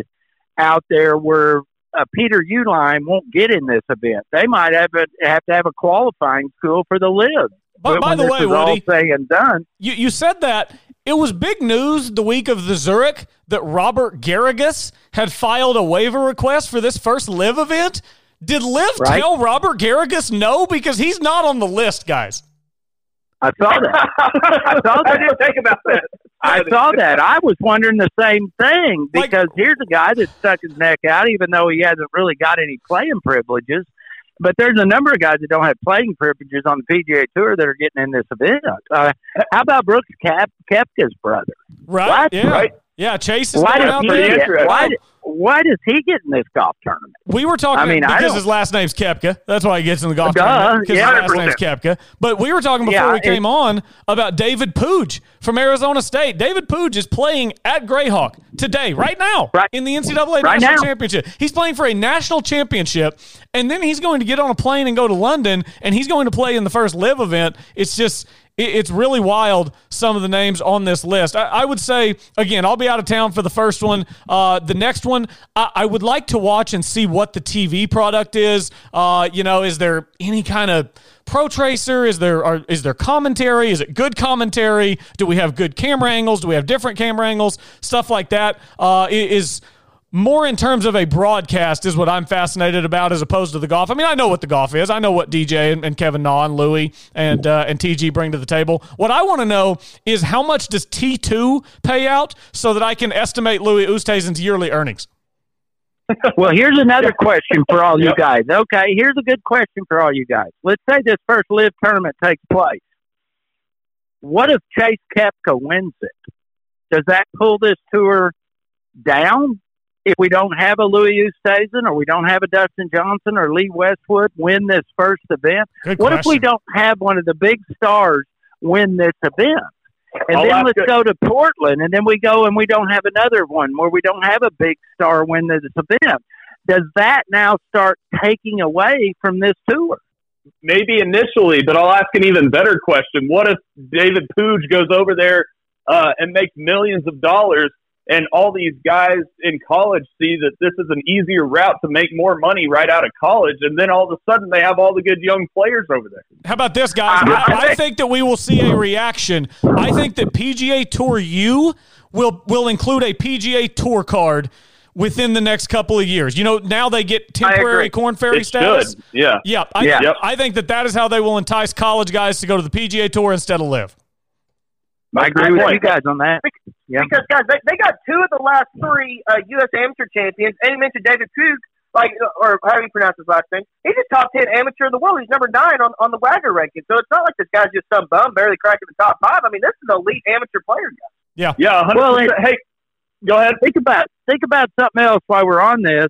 out there where uh, Peter Uihlein won't get in this event. They might have a, have to have a qualifying school for the LIV. By, when by the way, is all Woody, said and done. you, you said that. It was big news the week of the Zurich that Robert Garrigus had filed a waiver request for this first LIV event. Did LIV Right. tell Robert Garrigus no? Because he's not on the list, guys. I saw that. I saw I that. didn't think about that. I saw that. I was wondering the same thing Like- because here's a guy that stuck his neck out, even though he hasn't really got any playing privileges. But there's a number of guys that don't have playing privileges on the PGA Tour that are getting in this event. Uh, how about Brooks Kep- Koepka's brother? Right? Yeah. Right. Yeah, Chase is Why does out he why, why does he get in this golf tournament? We were talking I mean, because his last name's Koepka. That's why he gets in the golf Duh, tournament. Because yeah, his last name's Koepka. But we were talking before Yeah, we came on about David Puig from Arizona State. David Puig is playing at Grayhawk today, right now, Right. in the NCAA Right National now. Championship. He's playing for a national championship, and then he's going to get on a plane and go to London, and he's going to play in the first LIV event. It's just it's really wild some of the names on this list. I, I would say again i'll be out of town for the first one. Uh, the next one I, I would like to watch and see what the tv product is. Uh, you know is there any kind of pro tracer? Is there are, is there commentary? Is it good commentary? Do we have good camera angles? Do we have different camera angles? Stuff like that uh, is more in terms of a broadcast is what I'm fascinated about as opposed to the golf. I mean, I know what the golf is. I know what DJ and, and Kevin Na and Louie and uh, and TG bring to the table. What I want to know is how much does T2 pay out so that I can estimate Louis Oosthuizen's yearly earnings. Well, here's another question for all you guys. Okay, here's a good question for all you guys. Let's say this first LIV tournament takes place. What if Chase Koepka wins it? Does that pull this tour down? If we don't have a Louis Oosthuizen or we don't have a Dustin Johnson or Lee Westwood win this first event, Good what if we don't have one of the big stars win this event? And I'll then let's it- go to Portland, and then we go and we don't have another one where we don't have a big star win this event. Does that now start taking away from this tour? maybe initially, but I'll ask an even better question. What if David Puig goes over there uh, and makes millions of dollars, and all these guys in college see that this is an easier route to make more money right out of college, and then all of a sudden they have all the good young players over there? How about this, guys? I, I think that we will see a reaction. I think that PGA Tour U will will include a PGA Tour card within the next couple of years. You know, now they get temporary. Korn Ferry It status. should, yeah. Yeah, I, Yeah. I think that that is how they will entice college guys to go to the PGA Tour instead of LIV. I agree with point. you guys on that. Yeah. Because guys, they, they got two of the last three uh, U.S. amateur champions, and you mentioned David Pugh, like or how do you pronounce his last name? He's a top ten amateur in the world. He's number nine on, on the WAGR ranking. So it's not like this guy's just some bum barely cracking the top five. I mean, this is an elite amateur player. Guy. Yeah. Yeah, 100%. Well, it- hey, go ahead. think about think about something else while we're on this.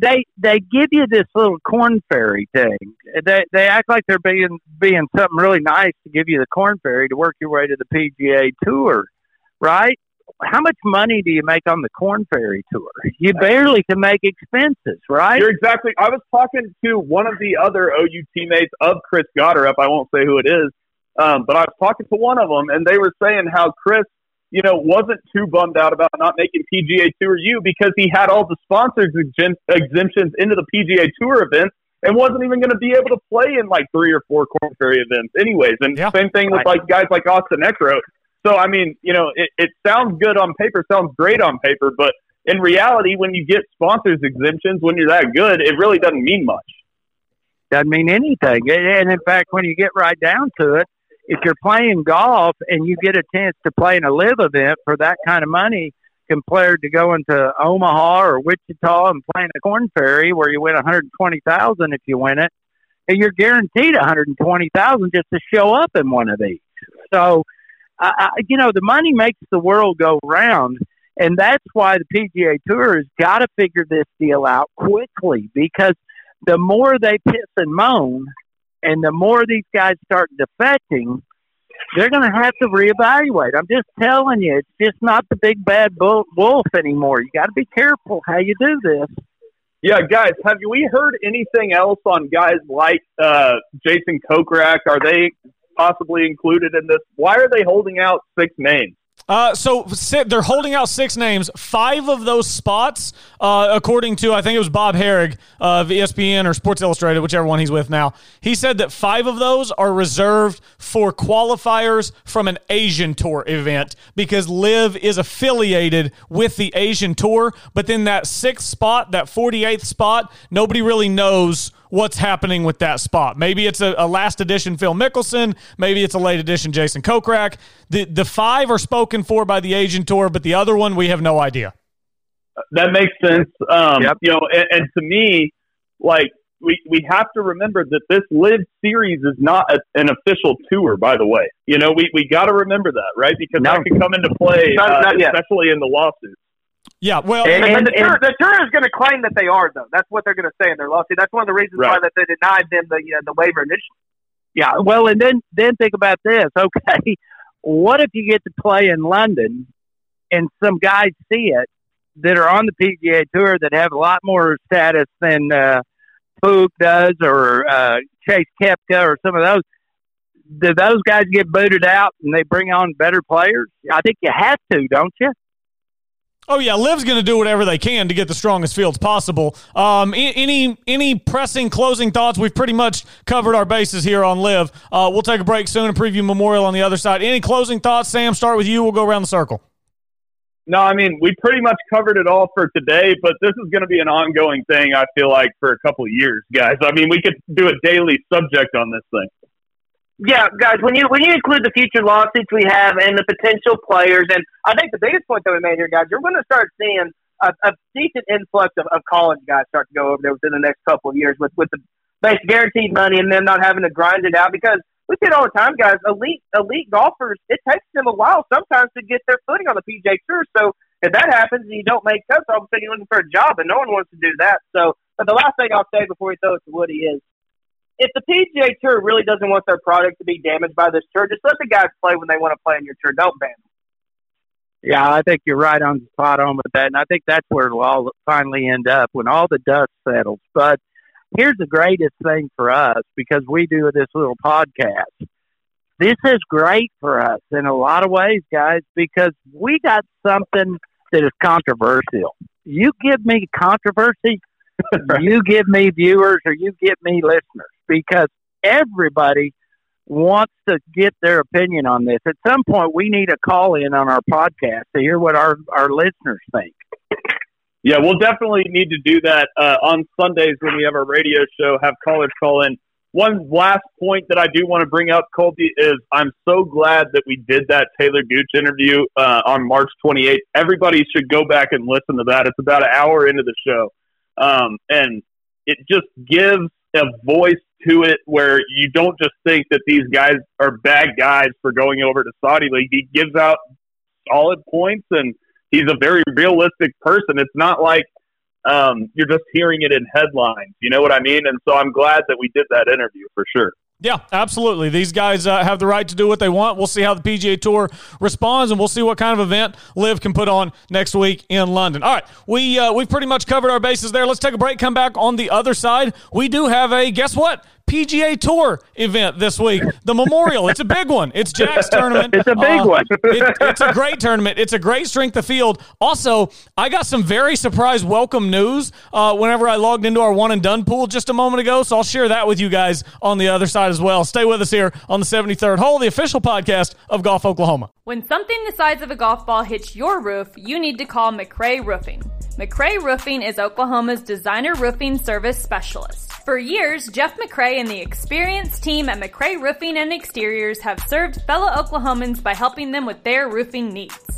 They they give you this little Korn Ferry thing. They they act like they're being being something really nice to give you the Korn Ferry to work your way to the PGA tour, right? How much money do you make on the Korn Ferry tour? You barely can make expenses, right? You're exactly. I was talking to one of the other OU teammates of Chris Gotterup. I won't say who it is, um, but I was talking to one of them, and they were saying how Chris, you know, wasn't too bummed out about not making PGA Tour U because he had all the sponsors exemp- exemptions into the PGA Tour events and wasn't even going to be able to play in like three or four Corn Ferry events, anyways. And Yeah. same thing with like guys like Austin Eckroat. So I mean, you know, it, it sounds good on paper, sounds great on paper, but in reality, when you get sponsors exemptions, when you're that good, it really doesn't mean much. doesn't mean anything. And and in fact, when you get right down to it, if you're playing golf and you get a chance to play in a LIV event for that kind of money compared to going to Omaha or Wichita and playing a Korn Ferry where you win 120,000 if you win it, and you're guaranteed 120,000 just to show up in one of these. So, I, I, you know, the money makes the world go round. And that's why the PGA Tour has got to figure this deal out quickly because the more they piss and moan, And the more these guys start defecting, they're going to have to reevaluate. I'm just telling you, it's just not the big bad wolf anymore. You got to be careful how you do this. Yeah, guys, have we heard anything else on guys like uh, Jason Kokrak? Are they possibly included in this? Why are they holding out six names? Uh, so they're holding out six names. Five of those spots, uh, according to I think it was Bob Harig of ESPN or Sports Illustrated, whichever one he's with now. He said that five of those are reserved for qualifiers from an Asian Tour event because LIV is affiliated with the Asian Tour. But then that sixth spot, that forty eighth spot, nobody really knows what's happening with that spot. Maybe it's a, a, last edition Phil Mickelson. Maybe it's a late edition Jason Kokrak. The the five are spoken for by the Asian Tour, but the other one we have no idea. That makes sense. Um, Yep. You know, and, and to me, like we we have to remember that this LIV series is not a, an official tour. By the way, you know, we we got to remember that, right? Because No. that can come into play, Not- uh, not especially in the lawsuits. Yeah, well, And- the, and- tour, the tour is going to claim that they are, though. That's what they're going to say in their lawsuit. That's one of the reasons why Right. that they denied them the uh, the waiver initially. Yeah, well, and then then think about this. Okay, what if you get to play in London and some guys see it that are on the PGA Tour that have a lot more status than uh, Pook does or uh, Chase Koepka or some of those? Do those guys get booted out and they bring on better players? I think you have to, don't you? Oh yeah, LIV's going to do whatever they can to get the strongest fields possible. Um, any any pressing closing thoughts? We've pretty much covered our bases here on LIV. Uh, we'll take a break soon and preview Memorial on the other side. Any closing thoughts, Sam? Start with you. We'll go around the circle. No, I mean we pretty much covered it all for today, but this is going to be an ongoing thing. I feel like for a couple of years, guys. I mean, we could do a daily subject on this thing. Yeah, guys, when you when you include the future lawsuits we have and the potential players, and I think the biggest point that we made here, guys, you're going to start seeing a, a decent influx of, of college guys start to go over there within the next couple of years with with the base guaranteed money and them not having to grind it out because we see it all the time, guys. Elite elite golfers, it takes them a while sometimes to get their footing on the PJ Tour. So if that happens and you don't make cuts, all of a sudden you're looking for a job, and no one wants to do that. So, but the last thing I'll say before we throw it to Woody is if the PGA Tour really doesn't want their product to be damaged by this tour, just let the guys play when they want to play in your tour. Don't ban them. Yeah, I think you're right on spot on with that, and I think that's where it'll all finally end up when all the dust settles. But here's the greatest thing for us because we do this little podcast. This is great for us in a lot of ways, guys, because we got something that is controversial. You give me controversy, you give me viewers, or you give me listeners because everybody wants to get their opinion on this. At some point, we need a call in on our podcast to hear what our, our listeners think. Yeah, we'll definitely need to do that uh, on Sundays when we have our radio show. Have callers call in. One last point that I do want to bring up, Colby, is I'm so glad that we did that Talor Gooch interview uh, on March 28th. Everybody should go back and listen to that. It's about an hour into the show, um, and it just gives a voice to it where you don't just think that these guys are bad guys for going over to Saudi League. He gives out solid points and he's a very realistic person. It's not like um, you're just hearing it in headlines. You know what I mean? And so I'm glad that we did that interview for sure. Yeah, absolutely. These guys uh, have the right to do what they want. We'll see how the PGA Tour responds, and we'll see what kind of event LIV can put on next week in London. All right, we uh, we've pretty much covered our bases there. Let's take a break. Come back on the other side. We do have a guess what PGA Tour event this week. The Memorial. It's a big one. It's Jack's tournament. It's a big Uh, one. it- it's a great tournament. It's a great strength of field. Also, I got some very surprise welcome news uh, whenever I logged into our one and done pool just a moment ago. So I'll share that with you guys on the other side as well. Stay with us here on the 73rd hole, the official podcast of Golf Oklahoma. When something the size of a golf ball hits your roof, you need to call McRae Roofing. McRae Roofing is Oklahoma's designer roofing service specialist. For years, Jeff McRae and the experienced team at McRae Roofing and Exteriors have served fellow Oklahomans by helping them with their roofing needs.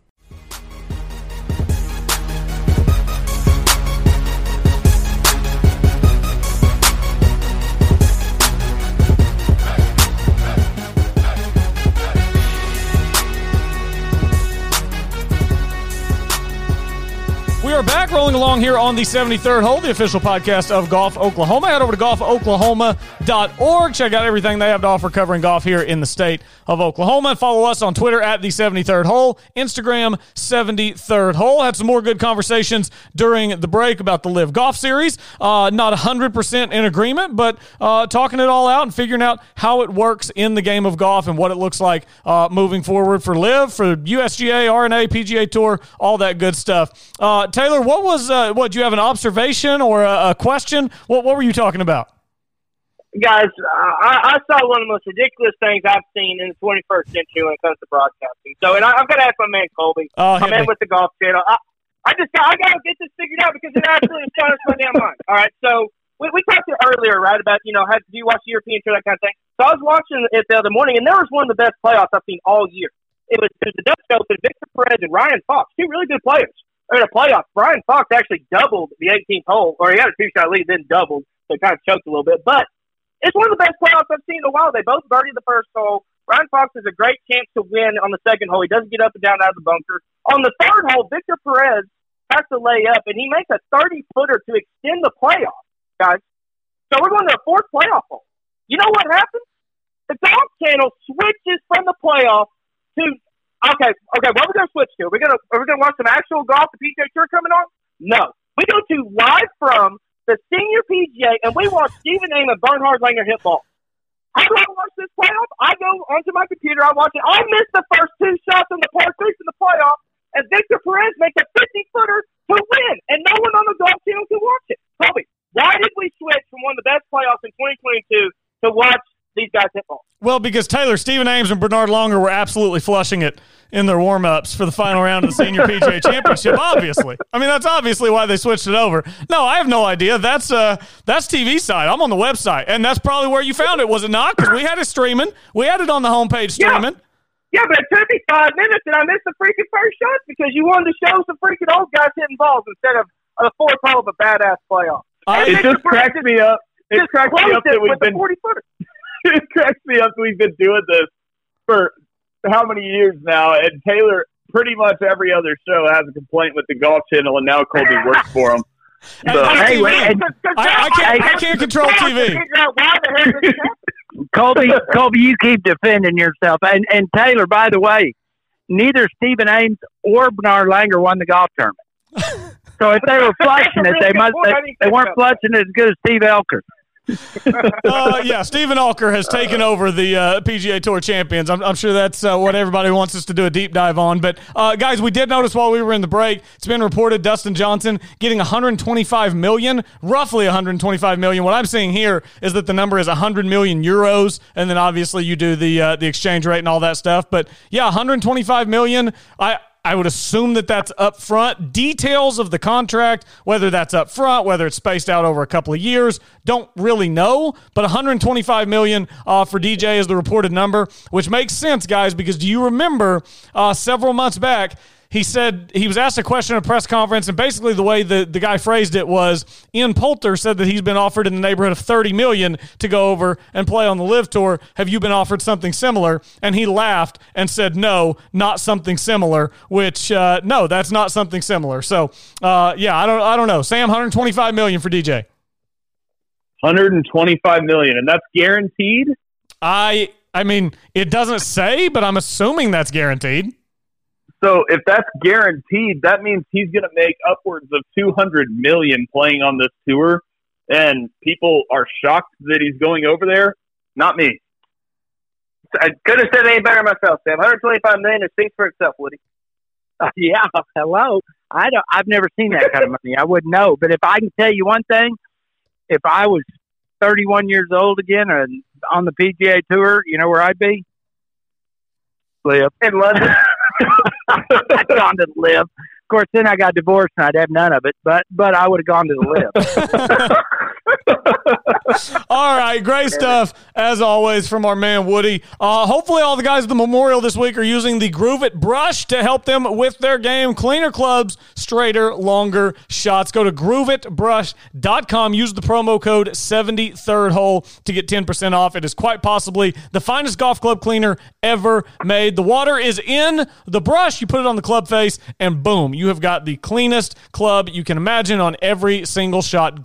We are back rolling along here on the 73rd hole, the official podcast of Golf Oklahoma. Head over to golfoklahoma.org. Check out everything they have to offer covering golf here in the state of Oklahoma. Follow us on Twitter at the 73rd hole, Instagram 73rd hole. Had some more good conversations during the break about the LIV Golf Series. Uh, not 100% in agreement, but uh, talking it all out and figuring out how it works in the game of golf and what it looks like uh, moving forward for LIV, for USGA, R&A, PGA Tour, all that good stuff. Uh, Taylor, what was uh, what? Do you have an observation or a, a question? What what were you talking about? Guys, I, I saw one of the most ridiculous things I've seen in the 21st century when it comes to broadcasting. So, and I, I've got to ask my man Colby, Oh, my man me. with the golf channel. I, I just got, I got to get this figured out because it absolutely astonished my damn mind. All right, so we, we talked earlier, right, about you know, how, do you watch the European tour, that kind of thing. So I was watching it the other morning, and there was one of the best playoffs I've seen all year. It was, it was the Dutch Open, Victor Perez and Ryan Fox, two really good players. I mean, a playoff. Ryan Fox actually doubled the 18th hole, or he had a two-shot lead, then doubled, so kind of choked a little bit. But it's one of the best playoffs I've seen in a while. They both birdied the first hole. Ryan Fox has a great chance to win on the second hole. He doesn't get up and down out of the bunker. On the third hole, Victor Perez has to lay up, and he makes a 30 footer to extend the playoff, guys. So we're going to a fourth playoff hole. You know what happens? The Golf Channel switches from the playoff to okay, okay. What are we to switch to? We're to are we to watch some actual golf? The PGA Tour coming on? No, we go to live from the senior PGA, and we watch Stephen Ames and Bernhard Langer hit ball. How do I watch this playoff? I go onto my computer, I watch it. I missed the first two shots in the par three in the playoff, and Victor Perez makes a 50 footer to win, and no one on the Golf Channel can watch it. Colby, why did we switch from one of the best playoffs in 2022 to watch these guys hit ball? Well, because Taylor, Stephen Ames, and Bernhard Langer were absolutely flushing it in their warm ups for the final round of the Senior PGA Championship. Obviously, I mean that's obviously why they switched it over. No, I have no idea. That's uh, that's TV side. I'm on the website, and that's probably where you found it, was it not? Because we had it streaming. We had it on the homepage streaming. Yeah, but it took me five minutes, and I missed the freaking first shot because you wanted to show some freaking old guys hitting balls instead of a fourth hole of a badass playoff. I- And It just Perez cracks me up. It just cracks me up that we've been 40 footer. it cracks me up we've been doing this for how many years now, and Taylor pretty much every other show has a complaint with the Golf Channel, and now Colby works for them. So, Hey, Hey, wait, I, I can't. I can't control TV. Figure out why the hell this happened. Colby, Colby, you keep defending yourself. And and Taylor, by the way, neither Stephen Ames or Bernhard Langer won the golf tournament. So if they were flushing it, they must they, they weren't flushing it as good as Steve Alker. Uh, yeah, Steven Alker has taken over the uh, PGA Tour champions. I'm, I'm sure that's uh, what everybody wants us to do a deep dive on. But uh, guys, we did notice while we were in the break, it's been reported Dustin Johnson getting 125 million, roughly 125 million. What I'm seeing here is that the number is 100 million euros, and then obviously you do the uh, the exchange rate and all that stuff. But yeah, 125 million. I. I would assume that that's up front. Details of the contract, whether that's up front, whether it's spaced out over a couple of years, don't really know. But 125 million uh, for DJ is the reported number, which makes sense, guys, because do you remember uh, several months back? He said he was asked a question at a press conference, and basically the way the, the guy phrased it was Ian Poulter said that he's been offered in the neighborhood of 30 million to go over and play on the LIV tour. Have you been offered something similar? And he laughed and said, No, not something similar, which uh, no, that's not something similar. So uh, yeah, I don't I don't know. Sam, 125 million for DJ. 125 million, and that's guaranteed. I I mean, it doesn't say, but I'm assuming that's guaranteed. So if that's guaranteed, that means he's going to make upwards of 200 million playing on this tour, and people are shocked that he's going over there. not me. I couldn't have said any better myself, Sam. 125 million it speaks for itself, Woody. Uh, yeah, hello. I don't. I've never seen that kind of money. I wouldn't know. But if I can tell you one thing, if I was 31 years old again and on the PGA Tour, you know where I'd be? LIV in London. I'd gone to the LIV. Of course, then I got divorced and I'd have none of it. But but I would have gone to the LIV. all right, great stuff as always from our man Woody. Uh, hopefully, all the guys at the Memorial this week are using the Groove It brush to help them with their game. Cleaner clubs, straighter, longer shots. Go to grooveitbrush.com. Use the promo code 73rd hole to get 10% off. It is quite possibly the finest golf club cleaner ever made. The water is in the brush. You put it on the club face, and boom, you have got the cleanest club you can imagine on every single shot.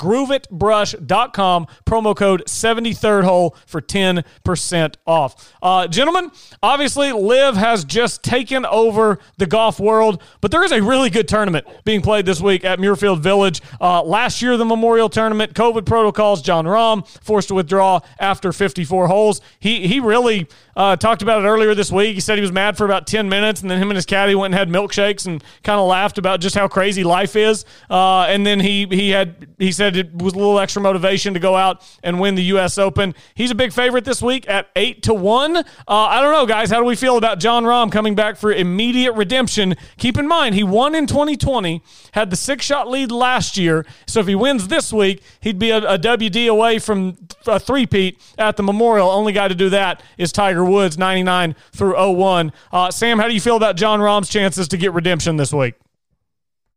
GrooveItBrush.com, promo code 73rd hole for 10% off. Uh, gentlemen, obviously, LIV has just taken over the golf world, but there is a really good tournament being played this week at Muirfield Village. Uh, last year, the Memorial Tournament, COVID protocols, Jon Rahm forced to withdraw after 54 holes. He, he really uh, talked about it earlier this week. He said he was mad for about 10 minutes, and then him and his caddy went and had milkshakes and kind of laughed about just how crazy life is. Uh, and then he he had he said it was a little extra motivation to go out and win the U.S. Open. He's a big favorite this week at eight to one. Uh, I don't know, guys. How do we feel about Jon Rahm coming back for immediate redemption? Keep in mind he won in 2020, had the six shot lead last year. So if he wins this week, he'd be a, a WD away from a three-peat at the Memorial. Only guy to do that is Tiger Woods, 99 through 01. Uh, Sam, how do you feel about Jon Rahm's chances to get redemption this week?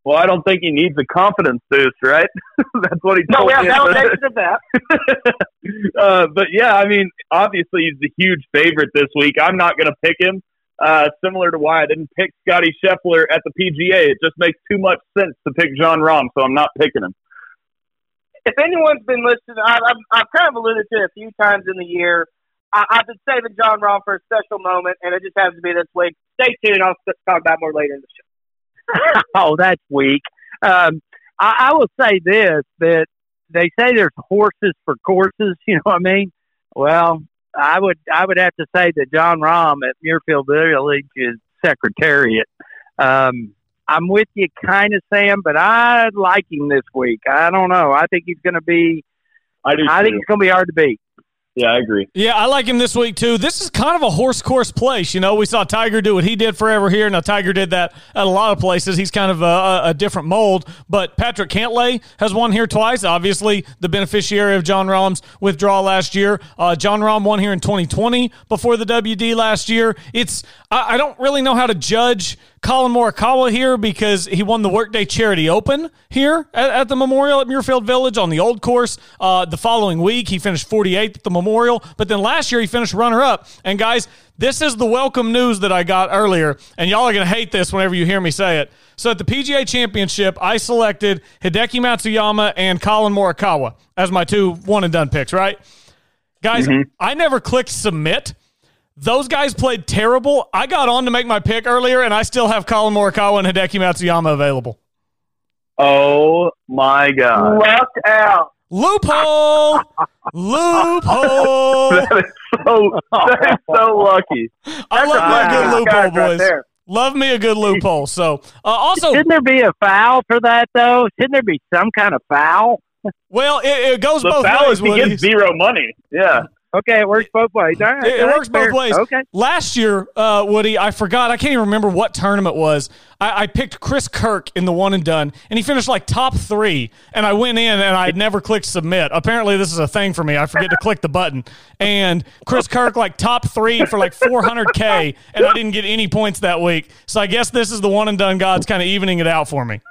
Well, I don't think he needs a confidence boost, right? That's what he told No, we have me. validation of that. uh, but yeah, I mean, obviously he's the huge favorite this week. I'm not going to pick him. Uh, similar to why I didn't pick Scotty Scheffler at the PGA. It just makes too much sense to pick Jon Rahm, so I'm not picking him. if anyone's been listening, I, I've, I've kind of alluded to it a few times in the year. I, I've been saving Jon Rahm for a special moment, and it just happens to be this week. Stay tuned. I'll talk about more later in the show. oh, that's weak. Um, I, I will say this: that they say there's horses for courses. You know what I mean? Well, I would I would have to say that Jon Rahm at Muirfield Village is Secretariat. Um, I'm with you, kind of, Sam, but I like him this week. I don't know. I think he's going to be. I do. I think it's going to be hard to beat. Yeah, I agree. Yeah, I like him this week too. This is kind of a horse course place. You know, we saw Tiger do what he did forever here. Now, Tiger did that at a lot of places. He's kind of a, a, different mold. But Patrick Cantlay has won here twice. Obviously, the beneficiary of Jon Rahm's withdrawal last year. Uh, John Rahm won here in 2020 before the WD last year. It's I, I don't really know how to judge Collin Morikawa here because he won the Workday Charity Open here at, at the Memorial at Muirfield Village on the old course. Uh, the following week, he finished 48th at the Memorial, but then last year he finished runner up. And guys, this is the welcome news that I got earlier, and y'all are going to hate this whenever you hear me say it. So at the PGA Championship, I selected Hideki Matsuyama and Collin Morikawa as my two one and done picks, right? Guys, I never clicked submit. Those guys played terrible. I got on to make my pick earlier, and I still have Collin Morikawa and Hideki Matsuyama available. Oh my god, Left out. Loophole! Loophole! that is so that is so lucky. I love me a good loophole, boys. there. Love me a good loophole. So, uh, also, Shouldn't there be a foul for that though? Shouldn't there be some kind of foul? well, it, it goes The both foul ways. is he Woody. gets zero money. Yeah, Okay, it works both ways. All right, It, works both ways. Okay. Last year, uh, Woody, I forgot. I can't even remember what tournament was. I, I picked Chris Kirk in the one and done, and he finished like top three. And I went in and I'd never clicked submit. Apparently, this is a thing for me. I forget to click the button. And Chris Kirk like top three for like 400k, and I didn't get any points that week. So I guess this is the one and done gods kind of evening it out for me.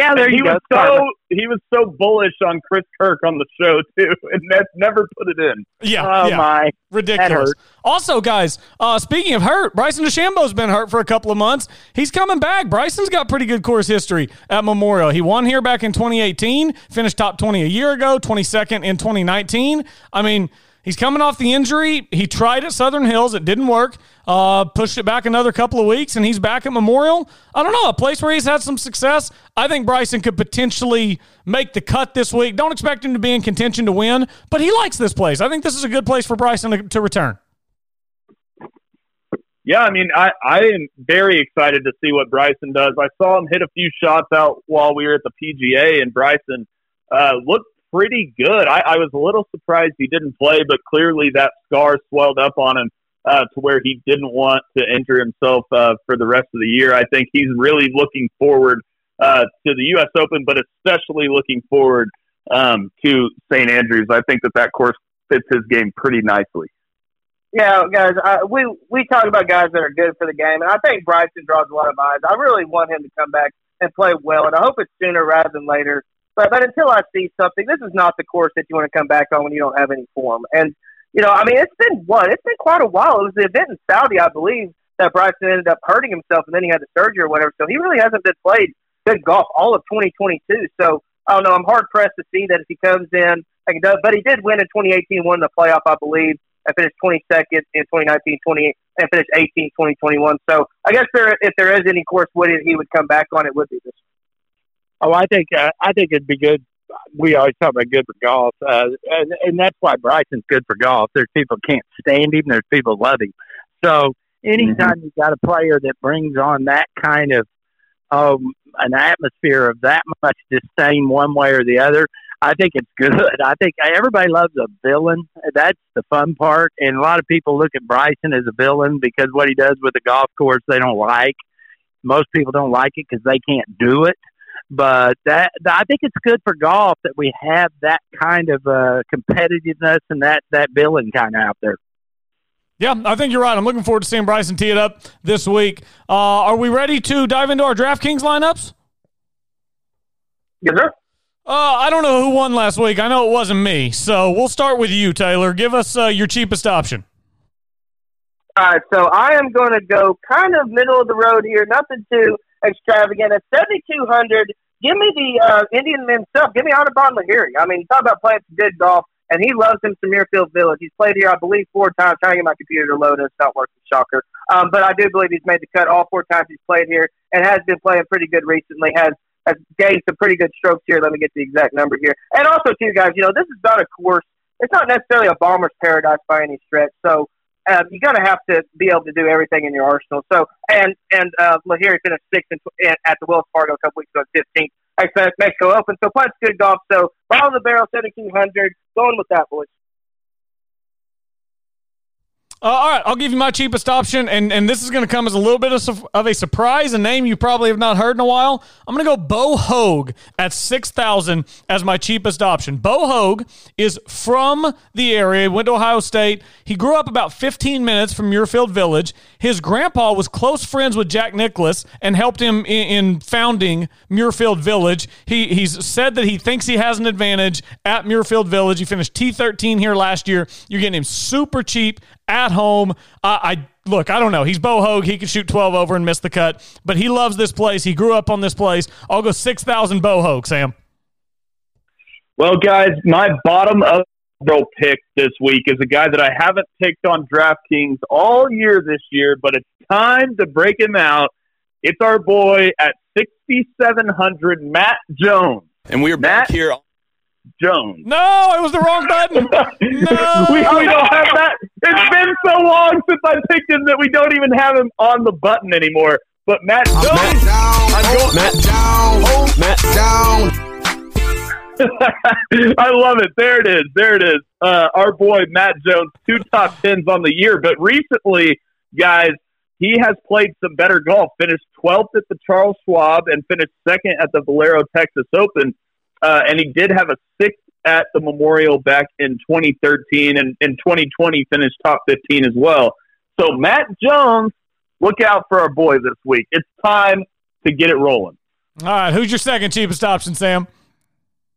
Yeah, there he you go. was so he was so bullish on Chris Kirk on the show too, and ne- never put it in. Yeah, Oh yeah. my! Ridiculous. Also, guys, uh, speaking of hurt, Bryson DeChambeau's been hurt for a couple of months. He's coming back. Bryson's got pretty good course history at Memorial. He won here back in 2018, finished top 20 a year ago, 22nd in 2019. I mean, He's coming off the injury. He tried at Southern Hills. It didn't work. Uh, pushed it back another couple of weeks, and he's back at Memorial. I don't know, a place where he's had some success. I think Bryson could potentially make the cut this week. Don't expect him to be in contention to win, but he likes this place. I think this is a good place for Bryson to, to return. Yeah, I mean, I, I am very excited to see what Bryson does. I saw him hit a few shots out while we were at the PGA, and Bryson uh, looked pretty good. I, I was a little surprised he didn't play, but clearly that scar swelled up on him uh, to where he didn't want to injure himself uh, for the rest of the year. I think he's really looking forward uh, to the U.S. Open, but especially looking forward um, to St. Andrews. I think that that course fits his game pretty nicely. Yeah, guys, I, we we talk about guys that are good for the game, and I think Bryson draws a lot of eyes. I really want him to come back and play well, and I hope it's sooner rather than later. But but until I see something, this is not the course that you want to come back on when you don't have any form. And you know, I mean, it's been what? It's been quite a while. It was the event in Saudi, I believe, that Bryson ended up hurting himself, and then he had the surgery or whatever. So he really hasn't been played good golf all of 2022. So I don't know. I'm hard pressed to see that if he comes in, like. But he did win in 2018, won the playoff, I believe. I finished 22nd in 2019, 20, and finished 18 2021. So I guess there, if there is any course would he would come back on, it would be this. Oh, I think uh, I think it'd be good. We always talk about good for golf, uh, and, and that's why Bryson's good for golf. There's people can't stand him. There's people love him. So anytime mm-hmm. you got a player that brings on that kind of um, an atmosphere of that much disdain one way or the other, I think it's good. I think everybody loves a villain. That's the fun part. And a lot of people look at Bryson as a villain because what he does with the golf course they don't like. Most people don't like it because they can't do it. But that I think it's good for golf that we have that kind of uh, competitiveness and that that villain kind of out there. Yeah, I think you're right. I'm looking forward to seeing Bryson tee it up this week. Uh, are we ready to dive into our DraftKings lineups? Yes, sir. Uh, I don't know who won last week. I know it wasn't me. So we'll start with you, Taylor. Give us uh, your cheapest option. All right, so I am going to go kind of middle of the road here. Nothing too extravagant. At 7,200, give me the uh, Indian men's stuff. Give me Anirban Lahiri. I mean, talk about playing some good golf, and he loves him some Muirfield Village. He's played here, I believe, four times. trying to get my computer to load, it's not working. Shocker. Um, but I do believe he's made the cut all four times he's played here, and has been playing pretty good recently. Has has gained some pretty good strokes here. Let me get the exact number here. And also, too, guys, you know, this is not a course. It's not necessarily a bomber's paradise by any stretch. So um, you're going to have to be able to do everything in your arsenal. So, and and uh, Lahiri finished sixth in, in, at the Wells Fargo a couple weeks ago, 15th at Mexico Open. So, plenty good golf. So, bottom of the barrel, 1700. Going with that, boys. Uh, all right, I'll give you my cheapest option, and, and this is going to come as a little bit of, of a surprise, a name you probably have not heard in a while. I'm going to go Bo Hoag at 6000 as my cheapest option. Bo Hoag is from the area, went to Ohio State. He grew up about 15 minutes from Muirfield Village. His grandpa was close friends with Jack Nicklaus and helped him in, in founding Muirfield Village. He, he's said that he thinks he has an advantage at Muirfield Village. He finished T13 here last year. You're getting him super cheap at home. Uh, I look, I don't know. He's Bo Hoag. He can shoot 12 over and miss the cut, but he loves this place. He grew up on this place. I'll go 6,000 Bo Hoag, Sam. Well, guys, my bottom of the pick this week is a guy that I haven't picked on DraftKings all year this year, but it's time to break him out. It's our boy at 6,700, Matt Jones. And we are Matt, back here Jones. No, it was the wrong button. no. we, we don't have that. It's been so long since I picked him that we don't even have him on the button anymore. But Matt Jones. Matt down. I'm Matt down. Matt down. I love it. There it is. There it is. Uh, our boy Matt Jones, two top tens on the year. But recently, guys, he has played some better golf. Finished 12th at the Charles Schwab and finished second at the Valero Texas Open. Uh, and he did have a sixth at the Memorial back in 2013, and in 2020 finished top 15 as well. So Matt Jones, look out for our boy this week. It's time to get it rolling. All right, who's your second cheapest option, Sam?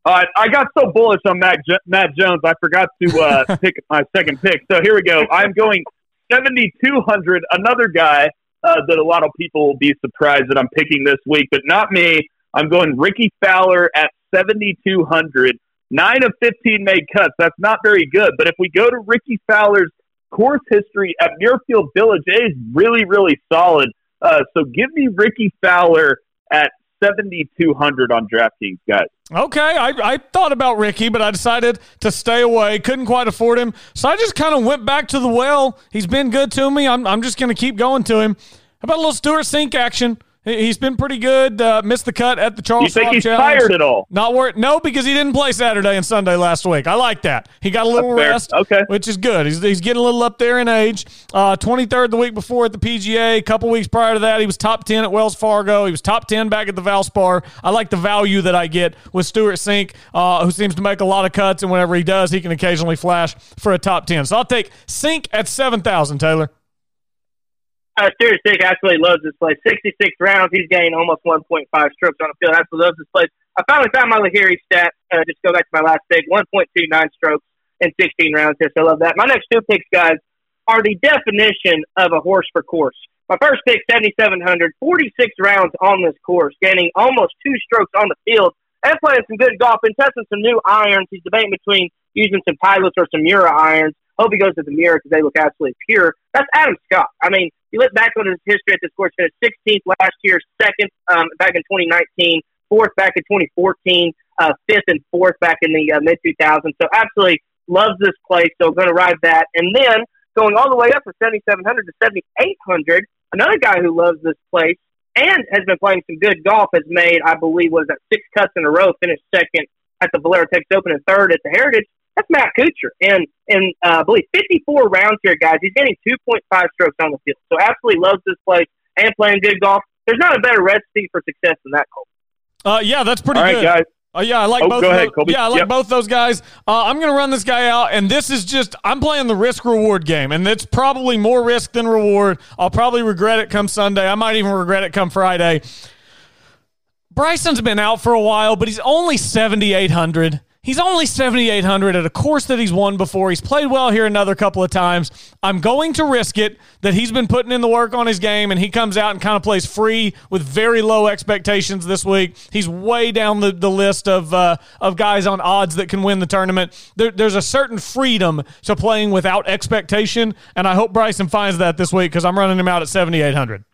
Uh, I got so bullish on Matt, jo- Matt Jones, I forgot to uh, pick my second pick. So here we go. I'm going 7,200, another guy uh, that a lot of people will be surprised that I'm picking this week, but not me. I'm going Rickie Fowler at 7,200. Nine of 15 made cuts. That's not very good. But if we go to Rickie Fowler's course history at Muirfield Village, it is really, really solid. Uh, so give me Ricky Fowler at 7,200 on DraftKings, guys. Okay, I, I thought about Rickie, but I decided to stay away. Couldn't quite afford him. So I just kind of went back to the well. He's been good to me. I'm, I'm just going to keep going to him. How about a little Stewart Cink action? He's been pretty good. Uh, missed the cut at the Charles. You think Schwab he's Challenge. tired at all? Not worried. No, because he didn't play Saturday and Sunday last week. I like that. He got a little rest, Okay. which is good. He's, he's getting a little up there in age. Uh, 23rd the week before at the PGA. A couple weeks prior to that, he was top 10 at Wells Fargo. He was top 10 back at the Valspar. I like the value that I get with Stewart Cink, uh, who seems to make a lot of cuts, and whenever he does, he can occasionally flash for a top 10. So I'll take Cink at 7,000, Taylor. Uh, Stewart Cink absolutely loves this place. 66 rounds. He's gained almost 1.5 strokes on the field. Absolutely loves this place. I finally found my Lahiri stat. Uh, just go back to my last pick. 1.29 strokes in 16 rounds. Yes, I love that. My next two picks, guys, are the definition of a horse for course. My first pick, 7,700, 46 rounds on this course, gaining almost two strokes on the field and playing some good golf and testing some new irons. He's debating between using some pilots or some Miura irons. Hope he goes to the mirror because they look absolutely pure. That's Adam Scott. I mean, you look back on his history at this course, finished 16th last year, second um, back in 2019, fourth back in 2014, uh, fifth and fourth back in the uh, mid 2000s. So absolutely loves this place. So going to ride that. And then going all the way up from 7,700 to 7,800, another guy who loves this place and has been playing some good golf has made, I believe, was that six cuts in a row, finished second at the Valero Texas Open and third at the Heritage. That's Matt Kuchar. And, and uh, I believe 54 rounds here, guys. He's getting 2.5 strokes on the field. So absolutely loves this place and playing good golf. There's not a better recipe for success than that, Cole. Uh, yeah, that's pretty All right, good. guys. Uh, yeah, I like Oh, both. go ahead, those. Colby. Yeah, I like Yep. both those guys. Uh, I'm going to run this guy out, and this is just I'm playing the risk reward game, and it's probably more risk than reward. I'll probably regret it come Sunday. I might even regret it come Friday. Bryson's been out for a while, but he's only 7,800. He's only 7,800 at a course that he's won before. He's played well here another couple of times. I'm going to risk it that he's been putting in the work on his game and he comes out and kind of plays free with very low expectations this week. He's way down the, the list of, uh, of guys on odds that can win the tournament. There, there's a certain freedom to playing without expectation, and I hope Bryson finds that this week because I'm running him out at 7,800.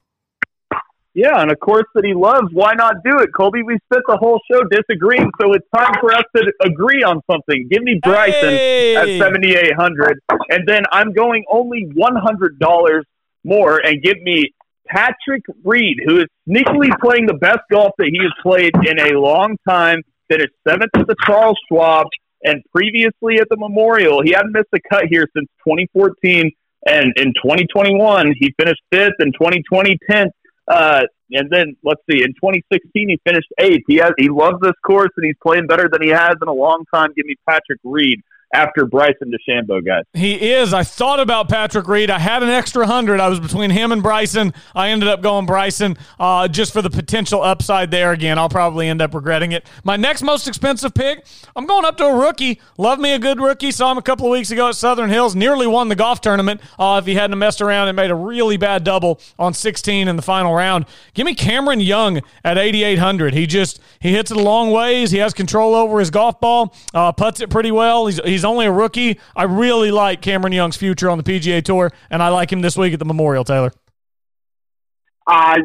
Yeah, and a course that he loves. Why not do it, Colby? We spent the whole show disagreeing, so it's time for us to agree on something. Give me Bryson Hey! at seventy eight hundred, and then I'm going only one hundred dollars more, and give me Patrick Reed, who is sneakily playing the best golf that he has played in a long time. Finished seventh at the Charles Schwab, and previously at the Memorial. He hadn't missed a cut here since 2014, and in 2021 he finished fifth. In 2020, 10th. Uh, and then let's see, in 2016 he finished eighth. He has he loves this course and he's playing better than he has in a long time. Give me Patrick Reed after Bryson DeChambeau, guys. He is. I thought about Patrick Reed. I had an extra hundred. I was between him and Bryson. I ended up going Bryson uh, just for the potential upside there. Again, I'll probably end up regretting it. My next most expensive pick, I'm going up to a rookie. Love me a good rookie. Saw him a couple of weeks ago at Southern Hills. Nearly won the golf tournament. Uh, if he hadn't messed around and made a really bad double on 16 in the final round. Give me Cameron Young at 8,800. He just he hits it a long ways. He has control over his golf ball. Uh, puts it pretty well. He's he's only a rookie. I really like Cameron Young's future on the PGA Tour, and I like him this week at the Memorial. Taylor. Uh,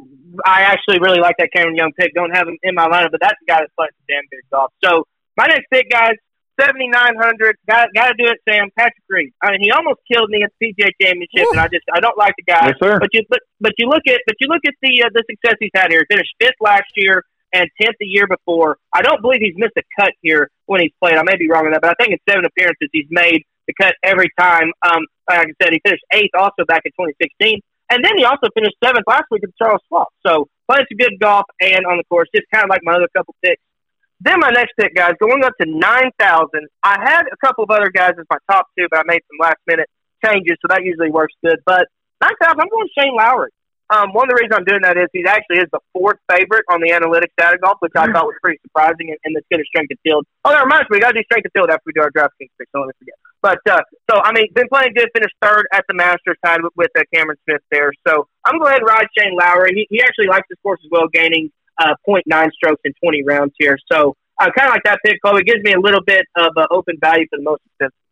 I actually really like that Cameron Young pick. Don't have him in my lineup, but that's the guy that's playing some damn good golf. So my next pick, guys, seventy nine hundred. Got got to do it, Sam. Patrick Reed. I mean, he almost killed me at the PGA Championship, and I just I don't like the guy. Yes, sir. But you but but you look at but you look at the uh, the success he's had here. He finished fifth last year and tenth the year before. I don't believe he's missed a cut here when he's played. I may be wrong on that, but I think in seven appearances he's made the cut every time. Um, like I said, he finished eighth also back in 2016. And then he also finished seventh last week at Charles Schwab. So playing some good golf and on the course, just kind of like my other couple picks. Then my next pick, guys, going up to nine thousand. I had a couple of other guys as my top two, but I made some last minute changes, so that usually works good. But nine thousand, I'm going Shane Lowry. Um, one of the reasons I'm doing that is he actually is the fourth favorite on the analytics data golf, which I thought was pretty surprising in, in this good of strength of field. Oh, that reminds me, we got to do strength of field after we do our DraftKings picks. Don't let me forget. But uh, so I mean, been playing good. Finished third at the Masters, tied with, with uh, Cameron Smith there. So I'm going to go ahead and ride Shane Lowry. He, he actually likes this course as well, gaining uh, 0.9 strokes in 20 rounds here. So I kind of like that pick, Cole. It gives me a little bit of uh, open value for the most expensive.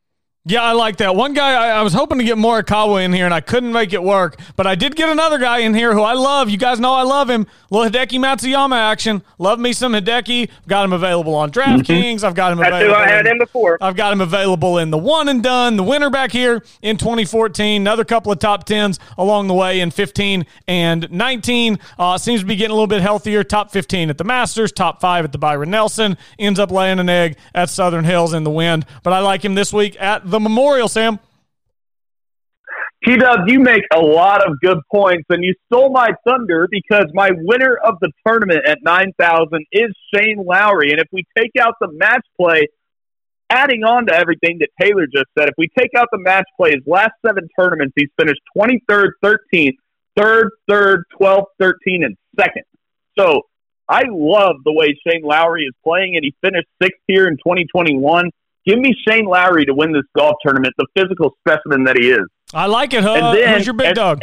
Yeah, I like that. One guy, I, I, was hoping to get Morikawa in here, and I couldn't make it work. But I did get another guy in here who I love. You guys know I love him. Little Hideki Matsuyama action. Love me some Hideki. Got him available on DraftKings. Mm-hmm. I've got him That's available. That's who I had in, him before. I've got him available in the one and done, the winner back here in 2014. Another couple of top tens along the way in 15 and 19. Uh, seems to be getting a little bit healthier. Top 15 at the Masters, top five at the Byron Nelson. Ends up laying an egg at Southern Hills in the wind. But I like him this week at the Memorial, Sam. T Dub, you make a lot of good points, and you stole my thunder because my winner of the tournament at 9,000 is Shane Lowry. And if we take out the match play, adding on to everything that Taylor just said, if we take out the match play, his last seven tournaments, he's finished 23rd, 13th, 3rd, 3rd, 12th, 13th, and 2nd. So I love the way Shane Lowry is playing, and he finished sixth here in 2021. Give me Shane Lowry to win this golf tournament, the physical specimen that he is. I like it, huh? And then, Who's your big and, dog?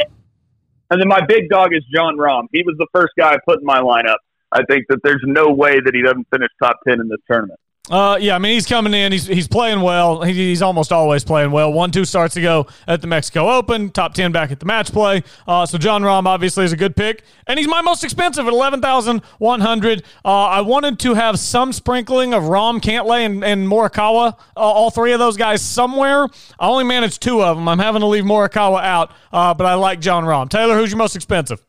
And then my big dog is Jon Rahm. He was the first guy I put in my lineup. I think that there's no way that he doesn't finish top 10 in this tournament. Uh, yeah, I mean he's coming in. He's he's playing well. He, he's almost always playing well. One two starts ago at the Mexico Open, top ten back at the match play. Uh, so Jon Rahm obviously is a good pick, and he's my most expensive at eleven thousand one hundred. Uh, I wanted to have some sprinkling of Rahm, Cantlay, and, and Morikawa, uh, all three of those guys somewhere. I only managed two of them. I'm having to leave Morikawa out, uh, but I like Jon Rahm. Taylor, who's your most expensive?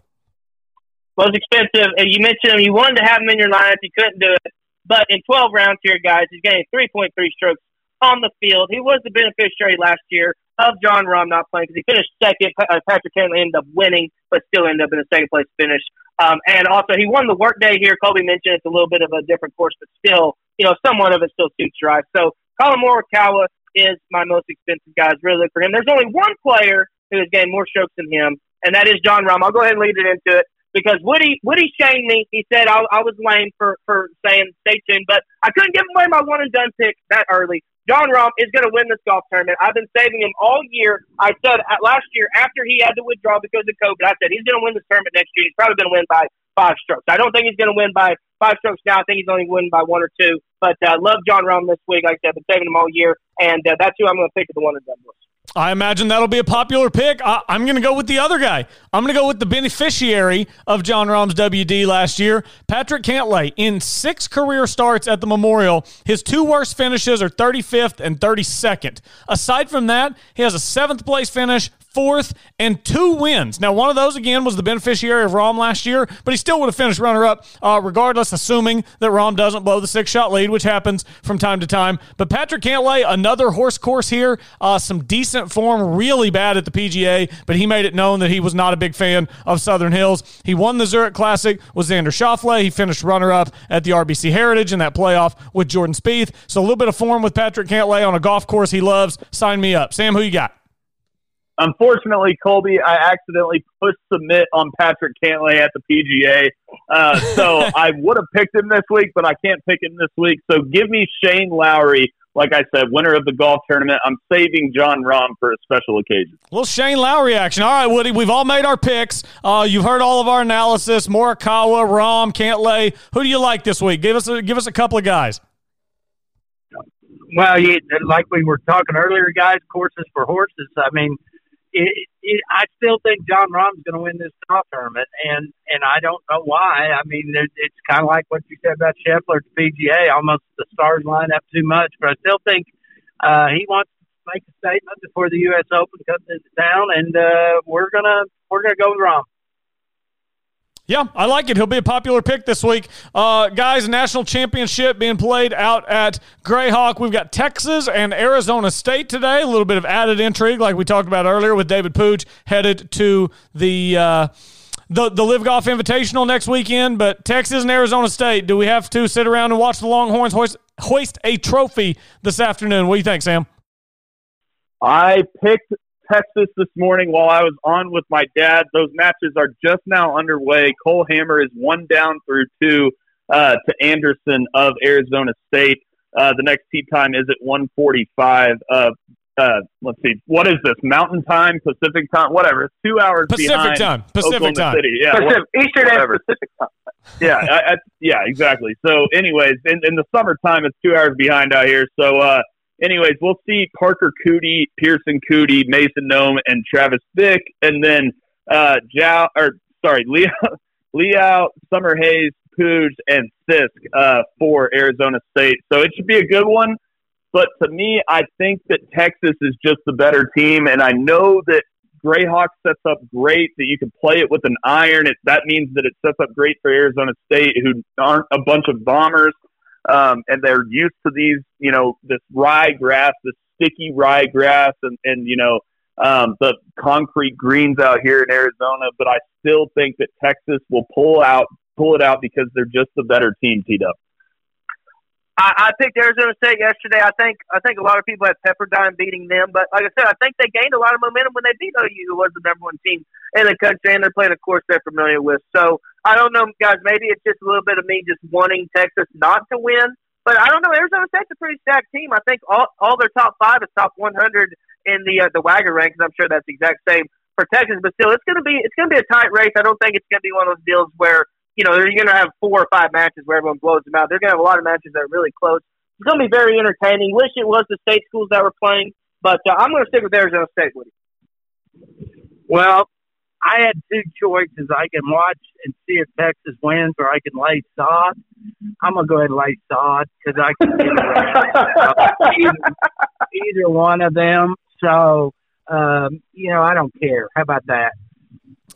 Most expensive. You mentioned him. You wanted to have him in your lineup. You couldn't do it. But in 12 rounds here, guys, he's getting 3.3 strokes on the field. He was the beneficiary last year of Jon Rahm not playing because he finished second. Uh, Patrick Cantlay ended up winning, but still ended up in a second place finish. Um, and also, he won the workday here. Colby mentioned it's a little bit of a different course, but still, you know, somewhat of it still suits your eyes. So, Collin Morikawa is my most expensive guys. Really look for him. There's only one player who has gained more strokes than him, and that is Jon Rahm. I'll go ahead and lead it into it because Woody Woody shamed me. He said I, I was lame for for saying stay tuned, but I couldn't give away my one and done pick that early. Jon Rahm is going to win this golf tournament. I've been saving him all year. I said last year after he had to withdraw because of COVID, I said he's going to win this tournament next year. He's probably going to win by five strokes. I don't think he's going to win by five strokes now. I think he's only win by one or two. But uh, love Jon Rahm this week. Like I said, I've been saving him all year, and uh, that's who I'm going to pick at the one and done list. I imagine that'll be a popular pick. I, am going to go with the other guy. I'm going to go with the beneficiary of Jon Rahm's WD last year, Patrick Cantlay. In six career starts at the Memorial, his two worst finishes are 35th and 32nd. Aside from that, he has a seventh place finish, fourth, and two wins. Now, one of those, again, was the beneficiary of Rahm last year, but he still would have finished runner up uh, regardless, assuming that Rahm doesn't blow the six shot lead, which happens from time to time. But Patrick Cantlay, another horse course here, uh, some decent form, really bad at the PGA, but he made it known that he was not a big fan of Southern Hills. He won the Zurich Classic with Xander Schauffele. He finished runner up at the RBC Heritage in that playoff with Jordan Spieth. So a little bit of form with Patrick Cantlay on a golf course he loves. Sign me up. Sam, who you got? Unfortunately, Colby, I accidentally pushed submit on Patrick Cantlay at the PGA. Uh, so I would have picked him this week, but I can't pick him this week. So give me Shane Lowry. Like I said, winner of the golf tournament. I'm saving Jon Rahm for a special occasion. Well, Shane Lowry action. All right, Woody, we've all made our picks. Uh, you've heard all of our analysis. Morikawa, Rahm, Cantlay. Who do you like this week? Give us a, give us a couple of guys. Well, you, like we were talking earlier, guys, courses for horses. I mean, it, it, I still think Jon Rahm's going to win this golf tournament, and and I don't know why. I mean, it, it's kind of like what you said about Scheffler at the PGA. Almost the stars line up too much, but I still think uh, he wants to make a statement before the U.S. Open comes into town, and uh, we're gonna we're gonna go with Rahm. Yeah, I like it. He'll be a popular pick this week. Uh, guys, national championship being played out at Grayhawk. We've got Texas and Arizona State today. A little bit of added intrigue, like we talked about earlier, with David Puig headed to the. Uh, the, the LIV Golf Invitational next weekend, but Texas and Arizona State, do we have to sit around and watch the Longhorns hoist, hoist a trophy this afternoon? What do you think, Sam? I picked Texas this morning while I was on with my dad. Those matches are just now underway. Cole Hammer is one down through two uh, to Anderson of Arizona State. Uh, the next tee time is at 145. Uh, uh, let's see, what is this? Mountain time, Pacific time, whatever. It's two hours Pacific behind time. Pacific Oklahoma time. City. Yeah, Pacific, Eastern whatever. and Pacific time. yeah, I, I, yeah, exactly. So, anyways, in, in the summertime, it's two hours behind out here. So, uh, anyways, we'll see Parker Coody, Pearson Coody, Mason Nome, and Travis Vick, and then uh, Jow, or sorry, Leo, Leo, Summer Hayes, Puig, and Sisk uh, for Arizona State. So it should be a good one. But to me, I think that Texas is just the better team, and I know that Grayhawk sets up great. That you can play it with an iron. It, that means that it sets up great for Arizona State, who aren't a bunch of bombers, um, and they're used to these, you know, this rye grass, this sticky rye grass, and and you know um, the concrete greens out here in Arizona. But I still think that Texas will pull out pull it out because they're just a better team. Teed up. I, I picked Arizona State yesterday. I think I think a lot of people had Pepperdine beating them, but like I said, I think they gained a lot of momentum when they beat OU, who was the number one team in the country, and they're playing a course they're familiar with. So I don't know, guys. Maybe it's just a little bit of me just wanting Texas not to win, but I don't know. Arizona State's a pretty stacked team. I think all all their top five is top 100 in the uh, the WAGR rankings. I'm sure that's the exact same for Texas, but still, it's gonna be it's gonna be a tight race. I don't think it's gonna be one of those deals where you know, you're going to have four or five matches where everyone blows them out. They're going to have a lot of matches that are really close. It's going to be very entertaining. Wish it was the state schools that were playing, but uh, I'm going to stick with Arizona State with you. Well, I had two choices. I can watch and see if Texas wins, or I can lay sod. I'm gonna go ahead and lay sod because I can get either, either one of them. So, um, you know, I don't care. How about that?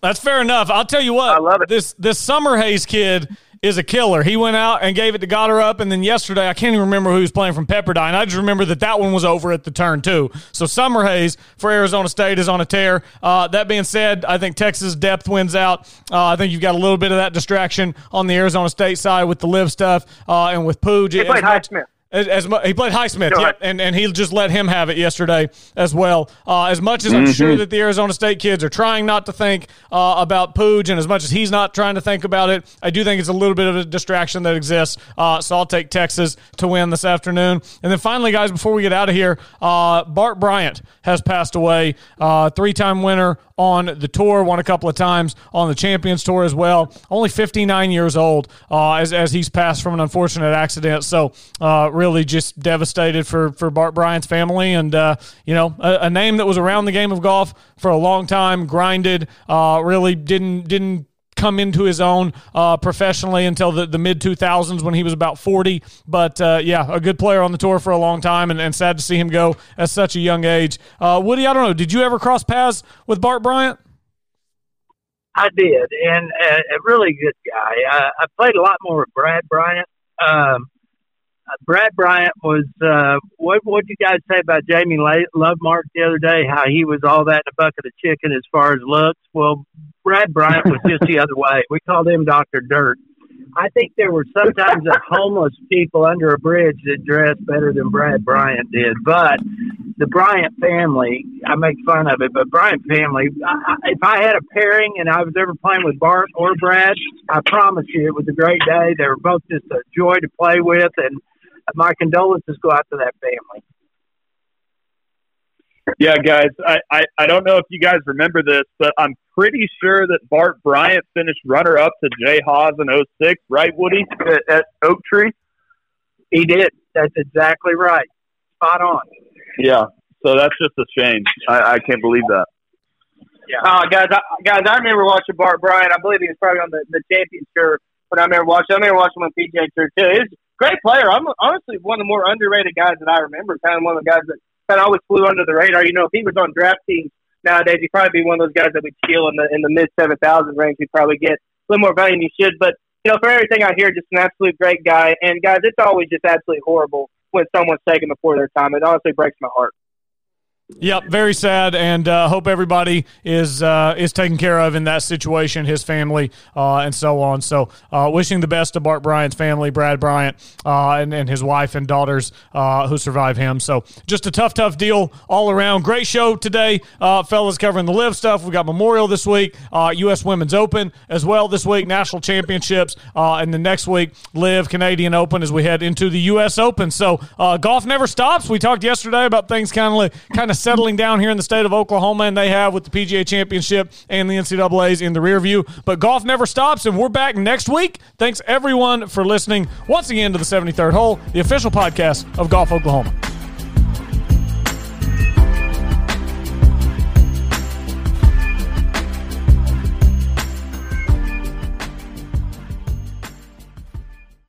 That's fair enough. I'll tell you what. I love it. This this Summerhays kid is a killer. He went out and gave it to Goddard up, and then yesterday I can't even remember who was playing from Pepperdine. I just remember that that one was over at the turn too. So Summerhays for Arizona State is on a tear. Uh, that being said, I think Texas depth wins out. Uh, I think you've got a little bit of that distraction on the Arizona State side with the LIV stuff uh, and with Puig. They played Highsmith. As, as mu- he played Highsmith, yeah, and, and he just let him have it yesterday as well. Uh, as much as I'm sure that the Arizona State kids are trying not to think uh, about Puig, and as much as he's not trying to think about it, I do think it's a little bit of a distraction that exists. Uh, so I'll take Texas to win this afternoon. And then finally, guys, before we get out of here, uh, Bart Bryant has passed away. Uh, three-time winner on the tour, won a couple of times on the Champions Tour as well. Only 59 years old uh, as, as he's passed from an unfortunate accident. So uh, really just devastated for, for Bart Bryant's family. And, uh, you know, a, a name that was around the game of golf for a long time, grinded, uh, really didn't didn't come into his own uh, professionally until the, the mid 2000s when he was about 40. But uh, yeah, a good player on the tour for a long time and, and sad to see him go at such a young age. Uh, Woody, I don't know, did you ever cross paths with Bart Bryant? I did, and uh, a really good guy. I, I played a lot more with Brad Bryant. Um, Brad Bryant was uh, what? What you guys say about Jamie Lovemark the other day? How he was all that in a bucket of chicken as far as looks. Well, Brad Bryant was just the other way. We called him Doctor Dirt. I think there were sometimes homeless people under a bridge that dressed better than Brad Bryant did. But the Bryant family, I make fun of it, but Bryant family, I- if I had a pairing and I was ever playing with Bart or Brad, I promise you it was a great day. They were both just a joy to play with, and my condolences go out to that family. Yeah, guys, I, I, I don't know if you guys remember this, but I'm pretty sure that Bart Bryant finished runner up to Jay Haas in 06, right, Woody, at, at Oak Tree? He did. That's exactly right. Spot on. Yeah. So that's just a shame. I, I can't believe that. Yeah. Uh, guys, I, guys, I remember watching Bart Bryant. I believe he was probably on the, the champion tour but I remember watching. I remember watching him on PGA Tour too. Great player. I'm honestly one of the more underrated guys that I remember. Kind of one of the guys that kind of always flew under the radar. You know, if he was on draft teams nowadays, he'd probably be one of those guys that would steal in the in the mid seven thousand range. He'd probably get a little more value than he should. But you know, for everything I hear, just an absolute great guy. And guys, it's always just absolutely horrible when someone's taken before their time. It honestly breaks my heart. Yep, very sad, and uh, hope everybody is uh, is taken care of in that situation, his family, uh, and so on. So, uh, wishing the best to Bart Bryant's family, Brad Bryant, uh, and, and his wife and daughters uh, who survived him. So, just a tough, tough deal all around. Great show today, fellas, covering the LIV stuff. We got Memorial this week, U.S. Women's Open as well this week, National Championships, and the next week, LIV Canadian Open as we head into the U.S. Open. So, golf never stops. We talked yesterday about things kind of kind of of settling down here in the state of Oklahoma, and they have with the PGA Championship and the NCAA's in the rear view. But golf never stops, and we're back next week. Thanks everyone for listening once again to the 73rd Hole, the official podcast of Golf Oklahoma.